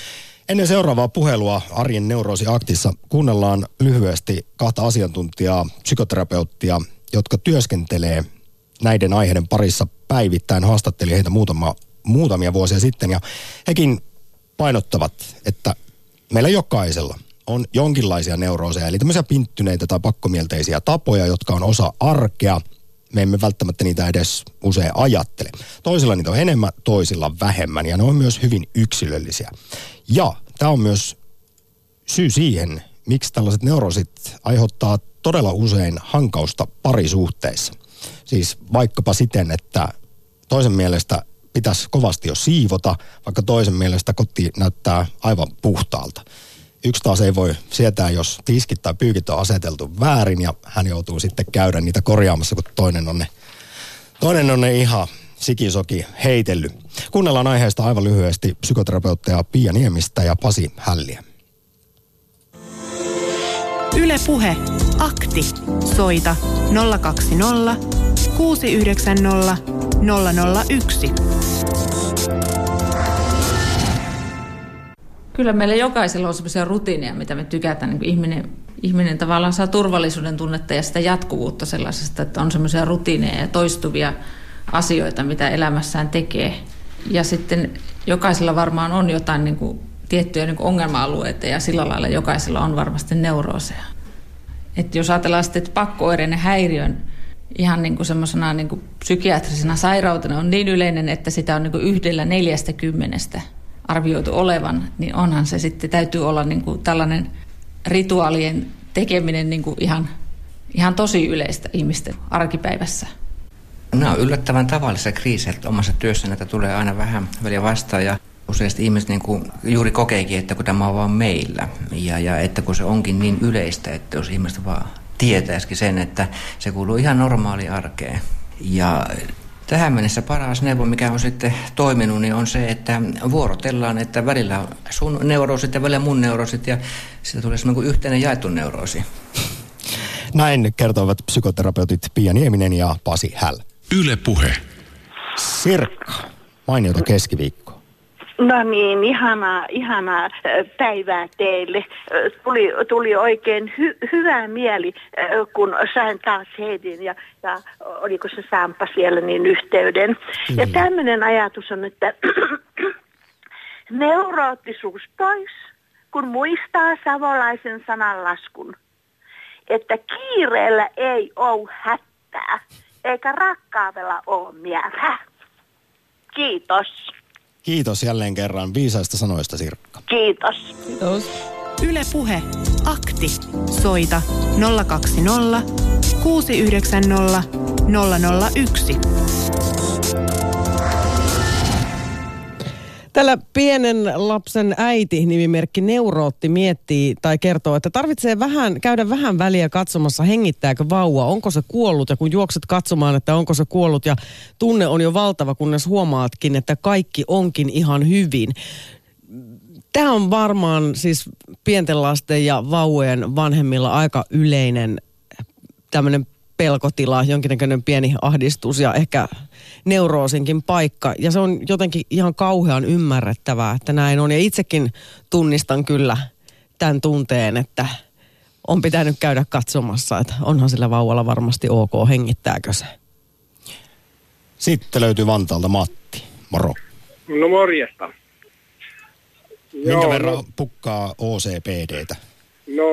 ennen seuraavaa puhelua Arjen Neuroosi Aktissa kuunnellaan lyhyesti kahta asiantuntijaa, psykoterapeuttia, jotka työskentelee näiden aiheiden parissa päivittäin haastatteli heitä muutama, muutamia vuosia sitten ja hekin painottavat, että meillä jokaisella on jonkinlaisia neurooseja, eli tämmöisiä pinttyneitä tai pakkomielteisiä tapoja, jotka on osa arkea. Me emme välttämättä niitä edes usein ajattele. Toisilla niitä on enemmän, toisilla vähemmän, ja ne on myös hyvin yksilöllisiä. Ja tämä on myös syy siihen, miksi tällaiset neurosit aiheuttaa todella usein hankausta parisuhteissa. Siis vaikkapa siten, että toisen mielestä pitäisi kovasti jo siivota, vaikka toisen mielestä koti näyttää aivan puhtaalta. Yksi taas ei voi sietää, jos tiskit tai pyykit on aseteltu väärin ja hän joutuu sitten käydä niitä korjaamassa, kun toinen on ne, toinen on ne ihan sikisoki heitellyt. Kuunnellaan aiheesta aivan lyhyesti psykoterapeutteja Pia Niemistä ja Pasi Hälliä. Yle Puhe. Akti. Soita 020 690 001. Kyllä meillä jokaisella on sellaisia rutiineja, mitä me tykätään. Niin ihminen, ihminen tavallaan saa turvallisuuden tunnetta ja sitä jatkuvuutta sellaisesta, että on semmoisia rutiineja ja toistuvia asioita, mitä elämässään tekee. Ja sitten jokaisella varmaan on jotain niin kuin, tiettyjä niin kuin ongelma-alueita ja sillä lailla jokaisella on varmasti neurooseja. Että jos ajatellaan sitten, että pakko-oireinen häiriön ihan niin kuin semmoisena niin kuin psykiatrisena sairautena on niin yleinen, että sitä on niin kuin yhdellä neljästä kymmenestä arvioitu olevan, niin onhan se sitten, täytyy olla niin kuin tällainen rituaalien tekeminen niin kuin ihan, ihan tosi yleistä ihmisten arkipäivässä. Nämä on yllättävän tavallisia kriisejä, että omassa työssä näitä tulee aina vähän väliä vastaan ja useasti ihmiset niin kuin juuri kokeekin, että kun tämä on vaan meillä ja, ja että kun se onkin niin yleistä, että jos ihmiset vaan tietäisikin sen, että se kuuluu ihan normaali arkeen. Ja tähän mennessä paras neuvo, mikä on sitten toiminut, niin on se, että vuorotellaan, että välillä sun neuroosit ja välillä mun neuroosit ja siitä tulee semmoinen kuin yhteinen jaettu neuroosi. Näin kertovat psykoterapeutit Pia Nieminen ja Pasi Häl. Yle Puhe. Sirkka, mainiota keskiviikko. No niin, ihanaa, ihanaa päivää teille. Tuli, tuli oikein hy, hyvä mieli, kun sain taas Heidin ja, ja oliko se Sampa siellä niin yhteyden. Mm. Ja tämmöinen ajatus on, että neuroottisuus pois, kun muistaa savolaisen sanan laskun, että kiireellä ei ole hätää, eikä rakkaavella ole mieltä. Kiitos. Kiitos jälleen kerran viisaista sanoista, Sirkka. Kiitos. Kiitos. Yle Puhe. Akti. Soita 020 690 001. Tällä pienen lapsen äiti, nimimerkki Neurootti, miettii tai kertoo, että tarvitsee vähän, käydä vähän väliä katsomassa, hengittääkö vauva, onko se kuollut. Ja kun juokset katsomaan, että onko se kuollut ja tunne on jo valtava, kunnes huomaatkin, että kaikki onkin ihan hyvin. Tämä on varmaan siis pienten lasten ja vauvojen vanhemmilla aika yleinen tämmöinen pelkotila, jonkinnäköinen pieni ahdistus ja ehkä neuroosinkin paikka. Ja se on jotenkin ihan kauhean ymmärrettävää, että näin on. Ja itsekin tunnistan kyllä tämän tunteen, että on pitänyt käydä katsomassa, että onhan sillä vauvalla varmasti ok, hengittääkö se. Sitten löytyy Vantaalta Matti. Moro. No morjesta. Minkä Joo, verran no- pukkaa OCPDtä? No,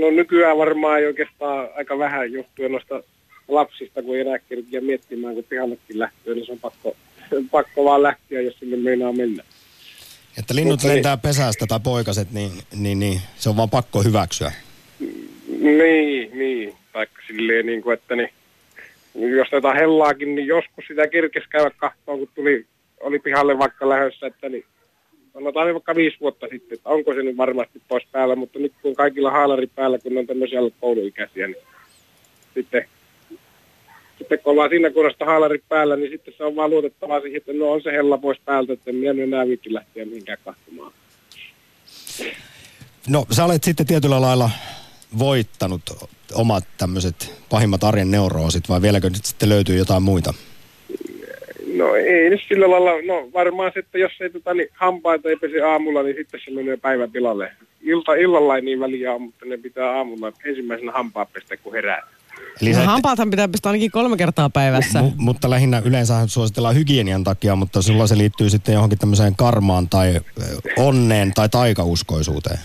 no nykyään varmaan ei oikeastaan aika vähän johtuen noista lapsista, kun ei enää kerkiä miettimään, kun pihallekin lähtee, niin se on pakko, pakko vaan lähteä, jos sinne meinaa mennä. Että linnut Mutta niin- lentää pesästä tai poikaset, niin, niin, niin se on vaan pakko hyväksyä. Niin, niin. Taikka silleen, niin kuin, että niin, jos jotain hellaakin, niin joskus sitä kerkes käydä kahtoon, kun tuli, oli pihalle vaikka lähdössä, että niin, sanotaan vaikka viisi vuotta sitten, että onko se nyt varmasti pois päällä, mutta nyt kun kaikilla haalari päällä, kun on tämmöisiä alle kouluikäisiä, niin sitten, sitten kun ollaan siinä kunnossa haalari päällä, niin sitten se on vaan luotettavaa siihen, että no on se hella pois päältä, että en minä enää viikin lähteä mihinkään kahtomaan. No sä olet sitten tietyllä lailla voittanut omat tämmöiset pahimmat arjen neuroosit vai vieläkö nyt sitten löytyy jotain muita? No ei nyt sillä lailla, no varmaan se, että jos ei tota, niin hampaita ei pesi aamulla, niin sitten se menee päivä pilalle. Ilta, illalla ei niin väliä ole, mutta ne pitää aamulla ensimmäisenä hampaa pestä, kun herää. Eli No, hampaathan pitää pistää ainakin kolme kertaa päivässä. Mu- mutta lähinnä yleensä suositellaan hygienian takia, mutta sulla se liittyy sitten johonkin tämmöiseen karmaan tai ö, onneen tai taikauskoisuuteen.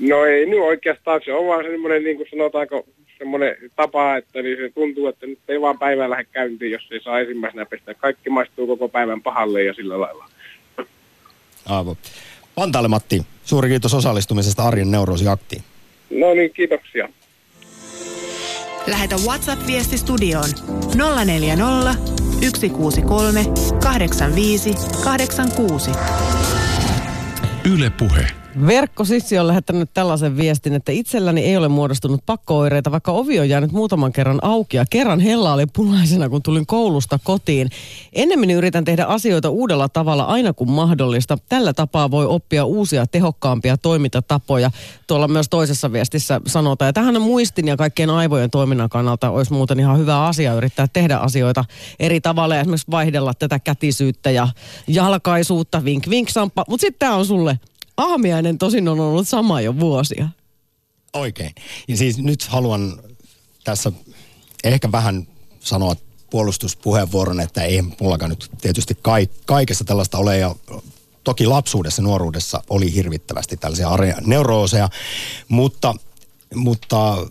No ei nyt oikeastaan, se on vaan semmoinen, niin kuin sanotaanko, semmoinen tapa, että niin se tuntuu, että nyt ei vaan päivää lähde käyntiin, jos ei saa ensimmäisenä pestä. Kaikki maistuu koko päivän pahalle ja sillä lailla. Aivan. Vantaalle Matti, suuri kiitos osallistumisesta Arjen Neuroosi-aktiin. No niin, kiitoksia. Lähetä WhatsApp-viesti studioon 040 163 85 86. Yle Puhe. Verkkosissi on lähettänyt tällaisen viestin, että itselläni ei ole muodostunut pakkooireita, vaikka ovi on jäänyt muutaman kerran auki ja kerran hella oli punaisena, kun tulin koulusta kotiin. Ennemmin yritän tehdä asioita uudella tavalla aina kun mahdollista. Tällä tapaa voi oppia uusia tehokkaampia toimintatapoja. Tuolla myös toisessa viestissä sanotaan. Ja tähän muistin ja kaikkien aivojen toiminnan kannalta olisi muuten ihan hyvä asia yrittää tehdä asioita eri tavalla. Ja esimerkiksi vaihdella tätä kätisyyttä ja jalkaisuutta, vink vink samppa. Mutta sitten tämä on sulle Aamiainen tosin on ollut sama jo vuosia. Oikein. Ja siis nyt haluan tässä ehkä vähän sanoa puolustuspuheenvuoron, että ei mullakaan nyt tietysti kaik, kaikessa tällaista ole. Ja toki lapsuudessa, nuoruudessa oli hirvittävästi tällaisia arjen neurooseja, mutta, mutta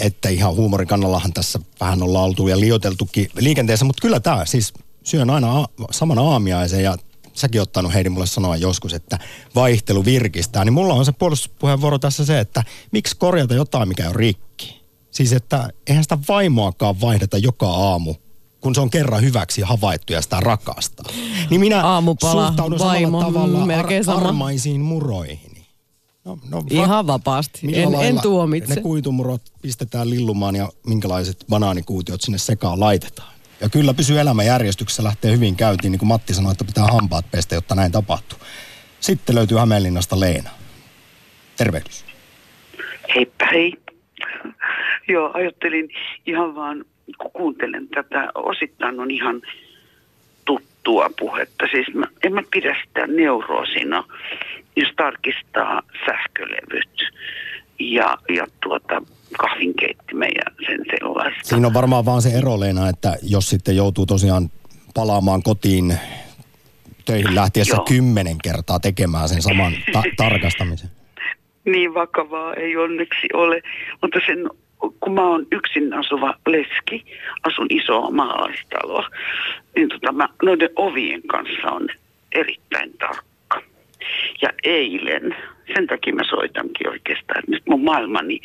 että ihan huumorin kannallahan tässä vähän ollaan oltu ja lioteltukin liikenteessä, mutta kyllä tämä siis syön aina a- saman aamiaisen ja säkin ottanut Heidi mulle sanoa joskus, että vaihtelu virkistää, niin mulla on se puolustuspuheenvuoro tässä se, että miksi korjata jotain, mikä on rikki. Siis, että eihän sitä vaimoakaan vaihdeta joka aamu, kun se on kerran hyväksi havaittu ja sitä rakastaa. Niin minä Aamupala, suhtaudun vaimo, samalla tavalla sama. armaisiin muroihin. No, no, Ihan vapaasti. En, en tuomitse. Ne kuitumurot pistetään lillumaan ja minkälaiset banaanikuutiot sinne sekaan laitetaan. Ja kyllä pysyy elämäjärjestyksessä, lähtee hyvin käyntiin, niin kuin Matti sanoi, että pitää hampaat pestä, jotta näin tapahtuu. Sitten löytyy Hämeenlinnasta Leena. Tervehdys. Heippa hei. Joo, ajattelin ihan vaan, kun kuuntelen tätä, osittain on ihan tuttua puhetta. Siis mä, en mä pidä sitä neuroosina, jos tarkistaa sähkölevyt ja, ja tuota, kahvinkeittimen ja sen sellaista. Siinä on varmaan vaan se ero, Leena, että jos sitten joutuu tosiaan palaamaan kotiin töihin lähtiessä Joo. kymmenen kertaa tekemään sen saman ta- tarkastamisen. Niin vakavaa ei onneksi ole, mutta sen, kun mä oon yksin asuva leski, asun isoa maalaistaloa, niin tota mä noiden ovien kanssa on erittäin tarkka. Ja eilen, sen takia mä soitankin oikeastaan, nyt mun maailmani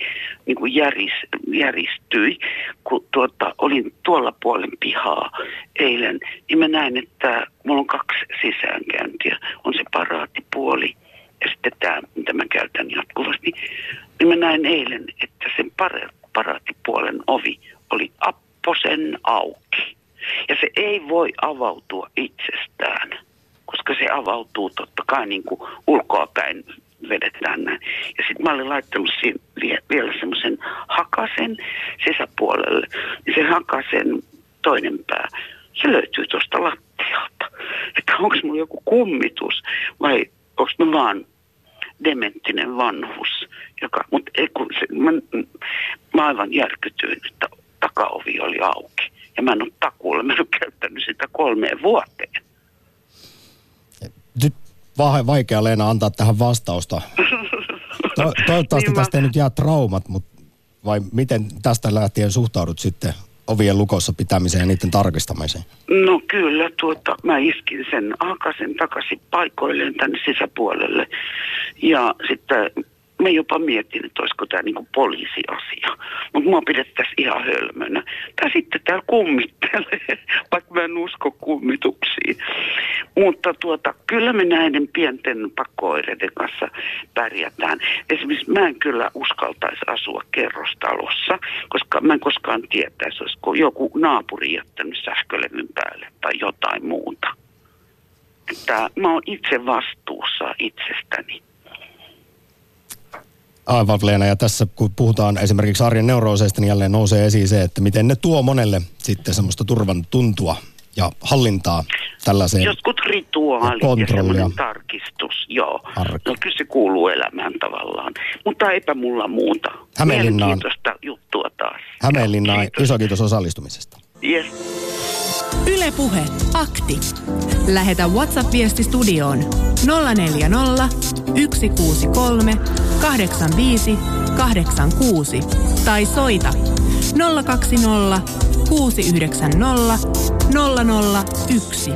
niin kuin järis, järistyi, kun tuota, olin tuolla puolen pihaa eilen, niin mä näin, että mulla on kaksi sisäänkäyntiä. On se paraatipuoli ja sitten tämä, mitä mä käytän jatkuvasti, niin mä näin eilen, että sen para, paraatipuolen ovi oli apposen auki. Ja se ei voi avautua itsestään, koska se avautuu totta kai niin kuin ulkoapäin vedetään näin. Ja sitten mä olin laittanut siihen vie- vielä semmoisen hakasen sisäpuolelle. Ja se hakasen toinen pää, se löytyy tuosta lattialta. Että onko mulla joku kummitus vai onko mä vaan dementtinen vanhus, joka, mutta ei kun se, mä, mä aivan järkytyin, että takaovi oli auki. Ja mä en ole takuulla, mä en ole käyttänyt sitä kolmeen vuoteen. Vaikea Leena antaa tähän vastausta. To- toivottavasti Niin mä- tästä ei nyt jää traumat, mutta vai miten tästä lähtien suhtaudut sitten ovien lukossa pitämiseen ja niiden tarkistamiseen? No kyllä, tuota, mä iskin sen akasen takaisin paikoilleen tänne sisäpuolelle. Ja sitten mä jopa mietin, että olisiko tämä niinku poliisiasia. Mutta mua pidettäisiin ihan hölmönä. Tai sitten täällä kummittelee, vaikka mä en usko kummituksiin. Mutta tuota, kyllä me näiden pienten pakkoireiden kanssa pärjätään. Esimerkiksi mä en kyllä uskaltaisi asua kerrostalossa, koska mä en koskaan tietäisi, olisiko joku naapuri jättänyt sähkölevyn päälle tai jotain muuta. Että mä oon itse vastuussa itsestäni. Aivan Leena, ja tässä kun puhutaan esimerkiksi arjen neurooseista, niin jälleen nousee esiin se, että miten ne tuo monelle sitten semmoista turvan tuntua ja hallintaa tällaiseen. Jotkut rituaalit Ja ja, semmoinen tarkistus, joo. Arki. No kyllä se kuuluu elämään tavallaan. Mutta eipä mulla muuta. Hämeenlinnaan- juttua taas. Hämeenlinnaan iso kiitos osallistumisesta. Yes. Ylepuhe akti. Lähetä WhatsApp-viesti studioon 040 163 85 86 tai soita 020 690 001.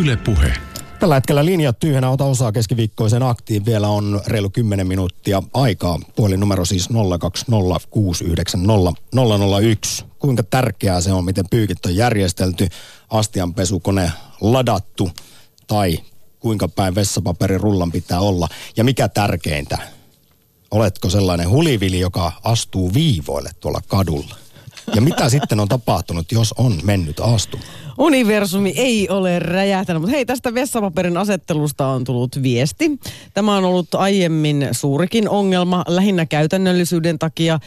Yle Puhe. Tällä hetkellä linjat tyhjänä, ota osaa keskiviikkoisen aktiin. Vielä on reilu 10 minuuttia aikaa. Puhelinnumero siis 020690001. Kuinka tärkeää se on, miten pyykit on järjestelty, astianpesukone ladattu tai kuinka päin vessapaperin rullan pitää olla. Ja mikä tärkeintä, oletko sellainen hulivili, joka astuu viivoille tuolla kadulla? Ja mitä sitten on tapahtunut, jos on mennyt astumaan? Universumi ei ole räjähtänyt, mutta hei, tästä vessapaperin asettelusta on tullut viesti. Tämä on ollut aiemmin suurikin ongelma, lähinnä käytännöllisyyden takia.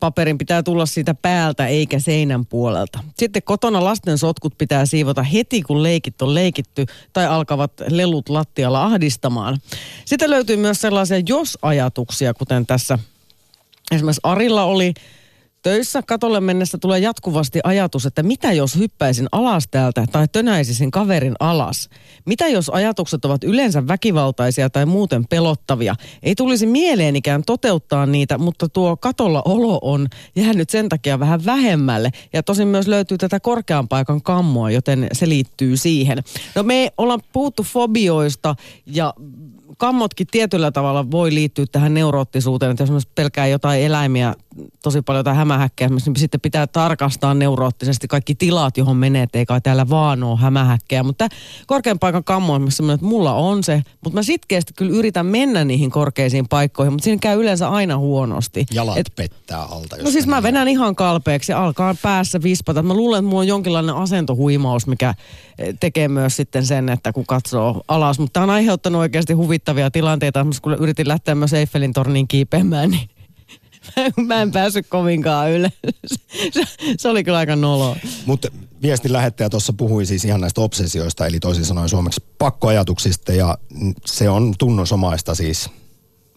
Paperin pitää tulla siitä päältä eikä seinän puolelta. Sitten kotona lasten sotkut pitää siivota heti, kun leikit on leikitty tai alkavat lelut lattialla ahdistamaan. Sitten löytyy myös sellaisia jos-ajatuksia, kuten tässä esimerkiksi Arilla oli Töissä katolle mennessä tulee jatkuvasti ajatus, että mitä jos hyppäisin alas täältä tai tönäisisin kaverin alas? Mitä jos ajatukset ovat yleensä väkivaltaisia tai muuten pelottavia? Ei tulisi mieleenikään toteuttaa niitä, mutta tuo katolla olo on jäänyt sen takia vähän vähemmälle. Ja tosin myös löytyy tätä korkean paikan kammoa, joten se liittyy siihen. No me ollaan puhuttu fobioista ja kammotkin tietyllä tavalla voi liittyä tähän neuroottisuuteen, että jos pelkää jotain eläimiä, tosi paljon tai hämähäkkejä, niin sitten pitää tarkastaa neuroottisesti kaikki tilat, johon menee, että ei kai täällä vaan ole hämähäkkejä. Mutta korkean paikan kammo on semmoinen, että mulla on se, mutta mä sitkeästi kyllä yritän mennä niihin korkeisiin paikkoihin, mutta siinä käy yleensä aina huonosti. Jalat Et, pettää alta. jos no siis mä vedän ihan kalpeeksi ja alkaa päässä vispata. Mä luulen, että mulla on jonkinlainen asentohuimaus, mikä tekee myös sitten sen, että kun katsoo alas. Mutta tämä on aiheuttanut oikeasti huvittavia tilanteita. Esimerkiksi kun yritin lähteä myös Eiffelin torniin kiipeämään, niin mä en päässyt kovinkaan ylös. Se, se oli kyllä aika noloa. Mutta viestin lähettäjä tuossa puhui siis ihan näistä obsesioista, eli toisin sanoen suomeksi pakkoajatuksista, ja se on tunnosomaista siis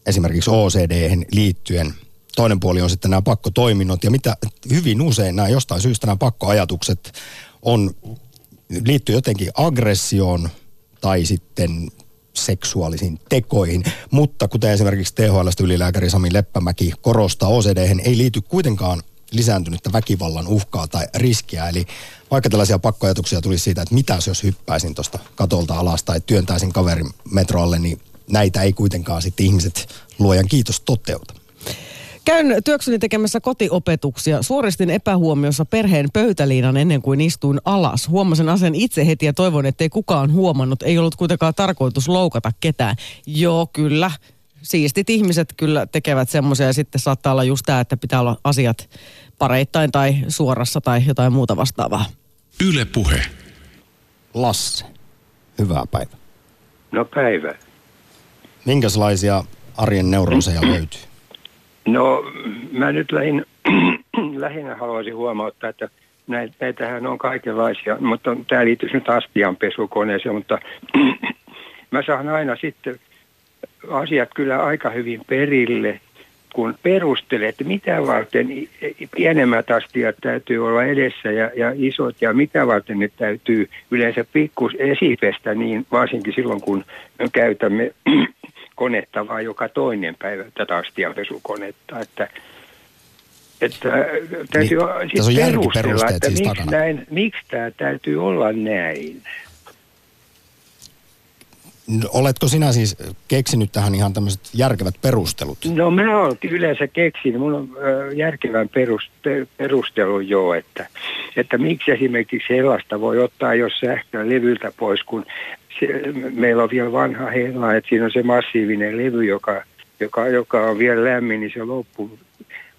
esimerkiksi OCD liittyen. Toinen puoli on sitten nämä pakkotoiminnot, ja mitä hyvin usein nämä jostain syystä nämä pakkoajatukset on, liittyy jotenkin aggressioon tai sitten seksuaalisiin tekoihin. Mutta kuten esimerkiksi THLstä ylilääkäri Sami Leppämäki korostaa, OCD ei liity kuitenkaan lisääntynyttä väkivallan uhkaa tai riskiä. Eli vaikka tällaisia pakkoajatuksia tulisi siitä, että mitäs jos hyppäisin tuosta katolta alas tai työntäisin kaverin metroalle, niin näitä ei kuitenkaan sitten ihmiset luojan kiitos toteuta. Käyn työkseni tekemässä kotiopetuksia. Suoristin epähuomiossa perheen pöytäliinan ennen kuin istuin alas. Huomasin asian itse heti ja toivon, ettei kukaan huomannut. Ei ollut kuitenkaan tarkoitus loukata ketään. Joo, kyllä. Siistit ihmiset kyllä tekevät semmoisia ja sitten saattaa olla just tämä, että pitää olla asiat pareittain tai suorassa tai jotain muuta vastaavaa. Yle Puhe. Lasse, hyvää päivää. No päivä. Minkälaisia arjen neurooseja löytyy? No mä nyt lähin, lähinnä haluaisin huomauttaa, että näitä, näitähän on kaikenlaisia, mutta tämä liittyy nyt astianpesukoneeseen, mutta mä saan aina sitten asiat kyllä aika hyvin perille, kun perustelee, että mitä varten pienemmät astiat täytyy olla edessä ja, ja isot ja mitä varten ne täytyy. Yleensä pikkus esipestä, niin varsinkin silloin kun me käytämme konetta vaan joka toinen päivä tätä astianpesukonetta, että että äh, täytyy Niin, tässä on perustella, järkiperusteet että siis miksi, näin, miksi tämä täytyy olla näin. Oletko sinä siis keksinyt tähän ihan tämmöiset järkevät perustelut? No mä oon yleensä keksinyt, mun on järkevän perus, per, perustelu jo, että, että miksi esimerkiksi sellaista voi ottaa jos sähköä levyltä pois, kun se, meillä on vielä vanha hella, että siinä on se massiivinen levy, joka, joka, joka on vielä lämmin, niin se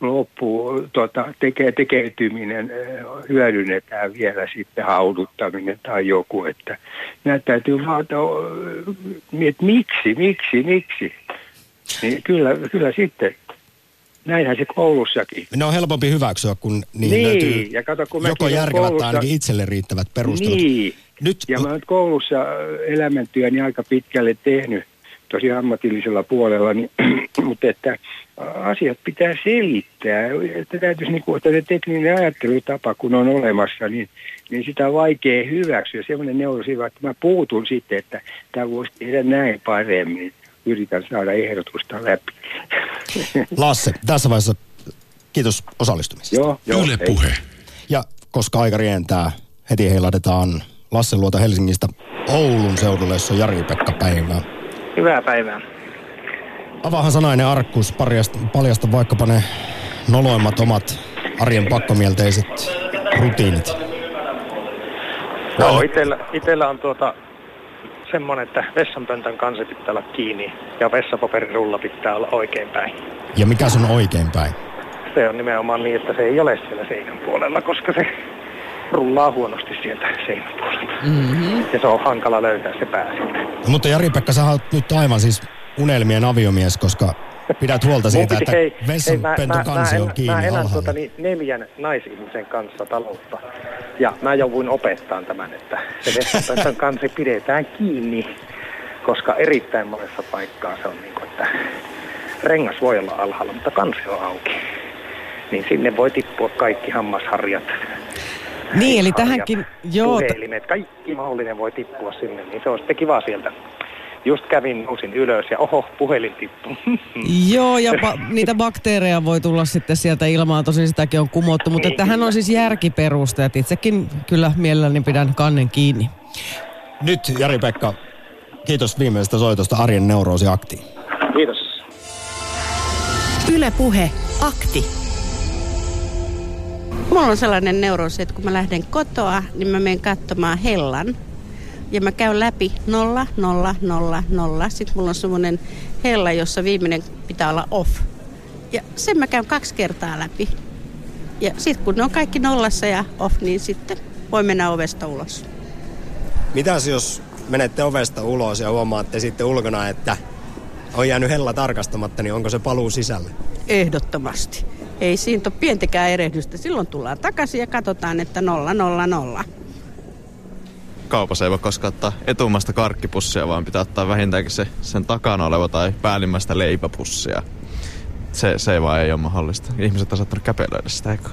loppuu loppu tota, teke, tekeytyminen ö, hyödynnetään vielä sitten hauduttaminen tai joku, että nämä täytyy vaan, että miksi, miksi, miksi, niin kyllä, kyllä sitten, näinhän se koulussakin. Ne on helpompi hyväksyä, kun niin, Niin, löytyy ja kato, kun joko järkevät tai koulussa- ainakin itselle riittävät perustelut. Niin, Nyt, ja mä oon koulussa elämäntyöni aika pitkälle tehnyt, tosi ammatillisella puolella, niin, mutta että asiat pitää selittää, että täytyisi niin kuin, että se tekninen ajattelutapa, kun on olemassa, niin, niin sitä on vaikea hyväksyä. Semmoinen neurosiva, että mä puutun sitten, että tämä voisi tehdä näin paremmin. Yritän saada ehdotusta läpi. Lasse, tässä vaiheessa kiitos osallistumisesta. Joo, joo, Yle Puhe. Ja koska aika rientää, heti heilahdetaan Lassen luota Helsingistä Oulun seudulle, jossa on Jari-Pekka päivää. Hyvää päivää. Avaahan sanainen arkkus, paljasta, paljasta vaikkapa ne noloimmat omat arjen pakkomielteiset rutiinit. Joo, itellä, itellä on tuota semmoinen, että vessanpöntön kansi pitää olla kiinni ja vessapaperirulla pitää olla oikein päin. Ja mikä se on oikein päin? Se on nimenomaan niin, että se ei ole siellä seinän puolella, koska se rullaa huonosti sieltä seinän puolelta. Mm-hmm. Ja se on hankala löytää se pää sieltä. No, mutta Jari-Pekka, sä oot nyt aivan siis unelmien aviomies, koska pidät huolta siitä, että hei, mä, kansi mä, on kiinni mä elän tuota, niin, neljän naisihmisen kanssa taloutta. Ja mä jouduin opettaa tämän, että se vessanpöntön kansi pidetään kiinni, koska erittäin monessa paikkaa se on niin kuin, että rengas voi olla alhaalla, mutta kansi on auki. Niin sinne voi tippua kaikki hammasharjat, Niin, eli tähänkin, joo, puhelimet, kaikki mahdollinen voi tippua sinne, niin se on sitten kiva sieltä. Just kävin, nousin ylös ja oho, puhelin tippui. Joo, ja ba- niitä bakteereja voi tulla sitten sieltä ilmaan, tosi sitäkin on kumottu, mutta Niin, tähän on siis järkiperusteet. Itsekin kyllä mielelläni pidän kannen kiinni. Nyt Jari-Pekka, kiitos viimeisestä soitosta Arjen neuroosi aktiin. Kiitos. Yle Puhe, akti. Mulla on sellainen neuroosi, että kun mä lähden kotoa, niin mä menen katsomaan hellan. Ja mä käyn läpi nolla, nolla, nolla, nolla. Sitten mulla on semmoinen hella, jossa viimeinen pitää olla off. Ja sen mä käyn kaksi kertaa läpi. Ja sitten kun ne on kaikki nollassa ja off, niin sitten voi mennä ovesta ulos. Mitäs jos menette ovesta ulos ja huomaatte sitten ulkona, että on jäänyt hella tarkastamatta, niin onko se paluu sisälle? Ehdottomasti. Ei siinä ole pientäkään erehdystä. Silloin tullaan takaisin ja katsotaan, että nolla, nolla, nolla. kaupassa ei voi koskaan ottaa etumasta karkkipussia, vaan pitää ottaa vähintäänkin se, sen takana oleva tai päällimmäistä leipäpussia. Se, se ei vaan ei ole mahdollista. Ihmiset on saattanut käpelöidä sitä. Eikö?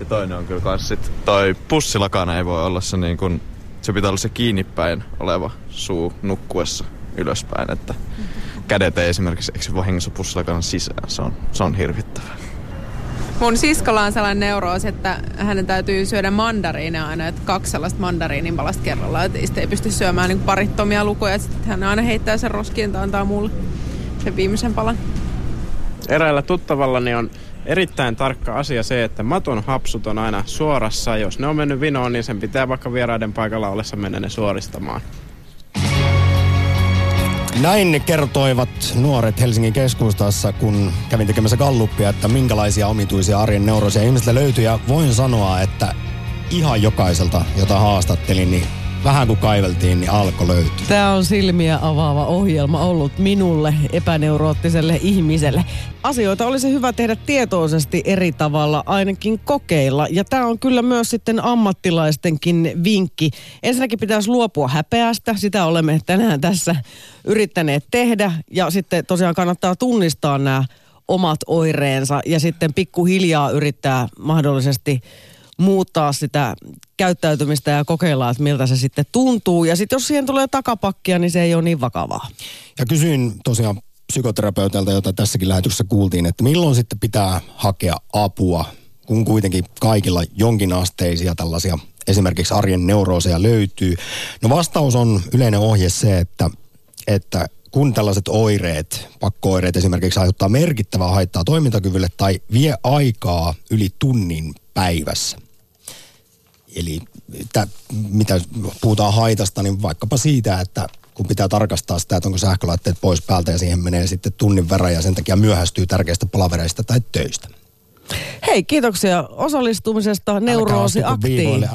Ja toinen on kyllä kans sit, toi pussilakana ei voi olla se niin kun, se pitää olla se kiinnipäin oleva suu nukkuessa ylöspäin, että kädet ei esimerkiksi eksy vahingossa pussilakanan sisään. Se on, se on hirvittävää. Mun siskolla on sellainen neuroosi, että hänen täytyy syödä mandariineja aina, että kaksi sellaista mandariinin palasta kerrallaan. Että ei pysty syömään niin parittomia lukuja. Sitten hän aina heittää sen roskiin tai antaa mulle sen viimeisen palan. Eräällä tuttavallani on erittäin tarkka asia se, että maton hapsut on aina suorassa. Jos ne on mennyt vinoon, niin sen pitää vaikka vieraiden paikalla ollessa mennä ne suoristamaan. Näin kertoivat nuoret Helsingin keskustassa, kun kävin tekemässä galluppia, että minkälaisia omituisia arjen neurosia ihmisiltä löytyy. Ja voin sanoa, että ihan jokaiselta, jota haastattelin, niin vähän kun kaiveltiin, niin alkoi löytyä. Tämä on silmiä avaava ohjelma ollut minulle, epäneuroottiselle ihmiselle. Asioita olisi hyvä tehdä tietoisesti eri tavalla, ainakin kokeilla. Ja tämä on kyllä myös sitten ammattilaistenkin vinkki. Ensinnäkin pitäisi luopua häpeästä, sitä olemme tänään tässä yrittäneet tehdä. Ja sitten tosiaan kannattaa tunnistaa nämä omat oireensa ja sitten pikkuhiljaa yrittää mahdollisesti muuttaa sitä käyttäytymistä ja kokeilla, että miltä se sitten tuntuu. Ja sitten jos siihen tulee takapakkia, niin se ei ole niin vakavaa. Ja kysyin tosiaan psykoterapeutilta, jota tässäkin lähetyksessä kuultiin, että milloin sitten pitää hakea apua, kun kuitenkin kaikilla jonkinasteisia tällaisia esimerkiksi arjen neurooseja löytyy. No vastaus on yleinen ohje se, että, että kun tällaiset oireet, pakko-oireet esimerkiksi aiheuttaa merkittävää haittaa toimintakyvylle tai vie aikaa yli tunnin päivässä. Eli tä, mitä puhutaan haitasta, niin vaikkapa siitä, että kun pitää tarkastaa sitä, että onko sähkölaitteet pois päältä ja siihen menee sitten tunnin verran ja sen takia myöhästyy tärkeistä palavereista tai töistä. Hei, kiitoksia osallistumisesta Neuroosi Aktiin.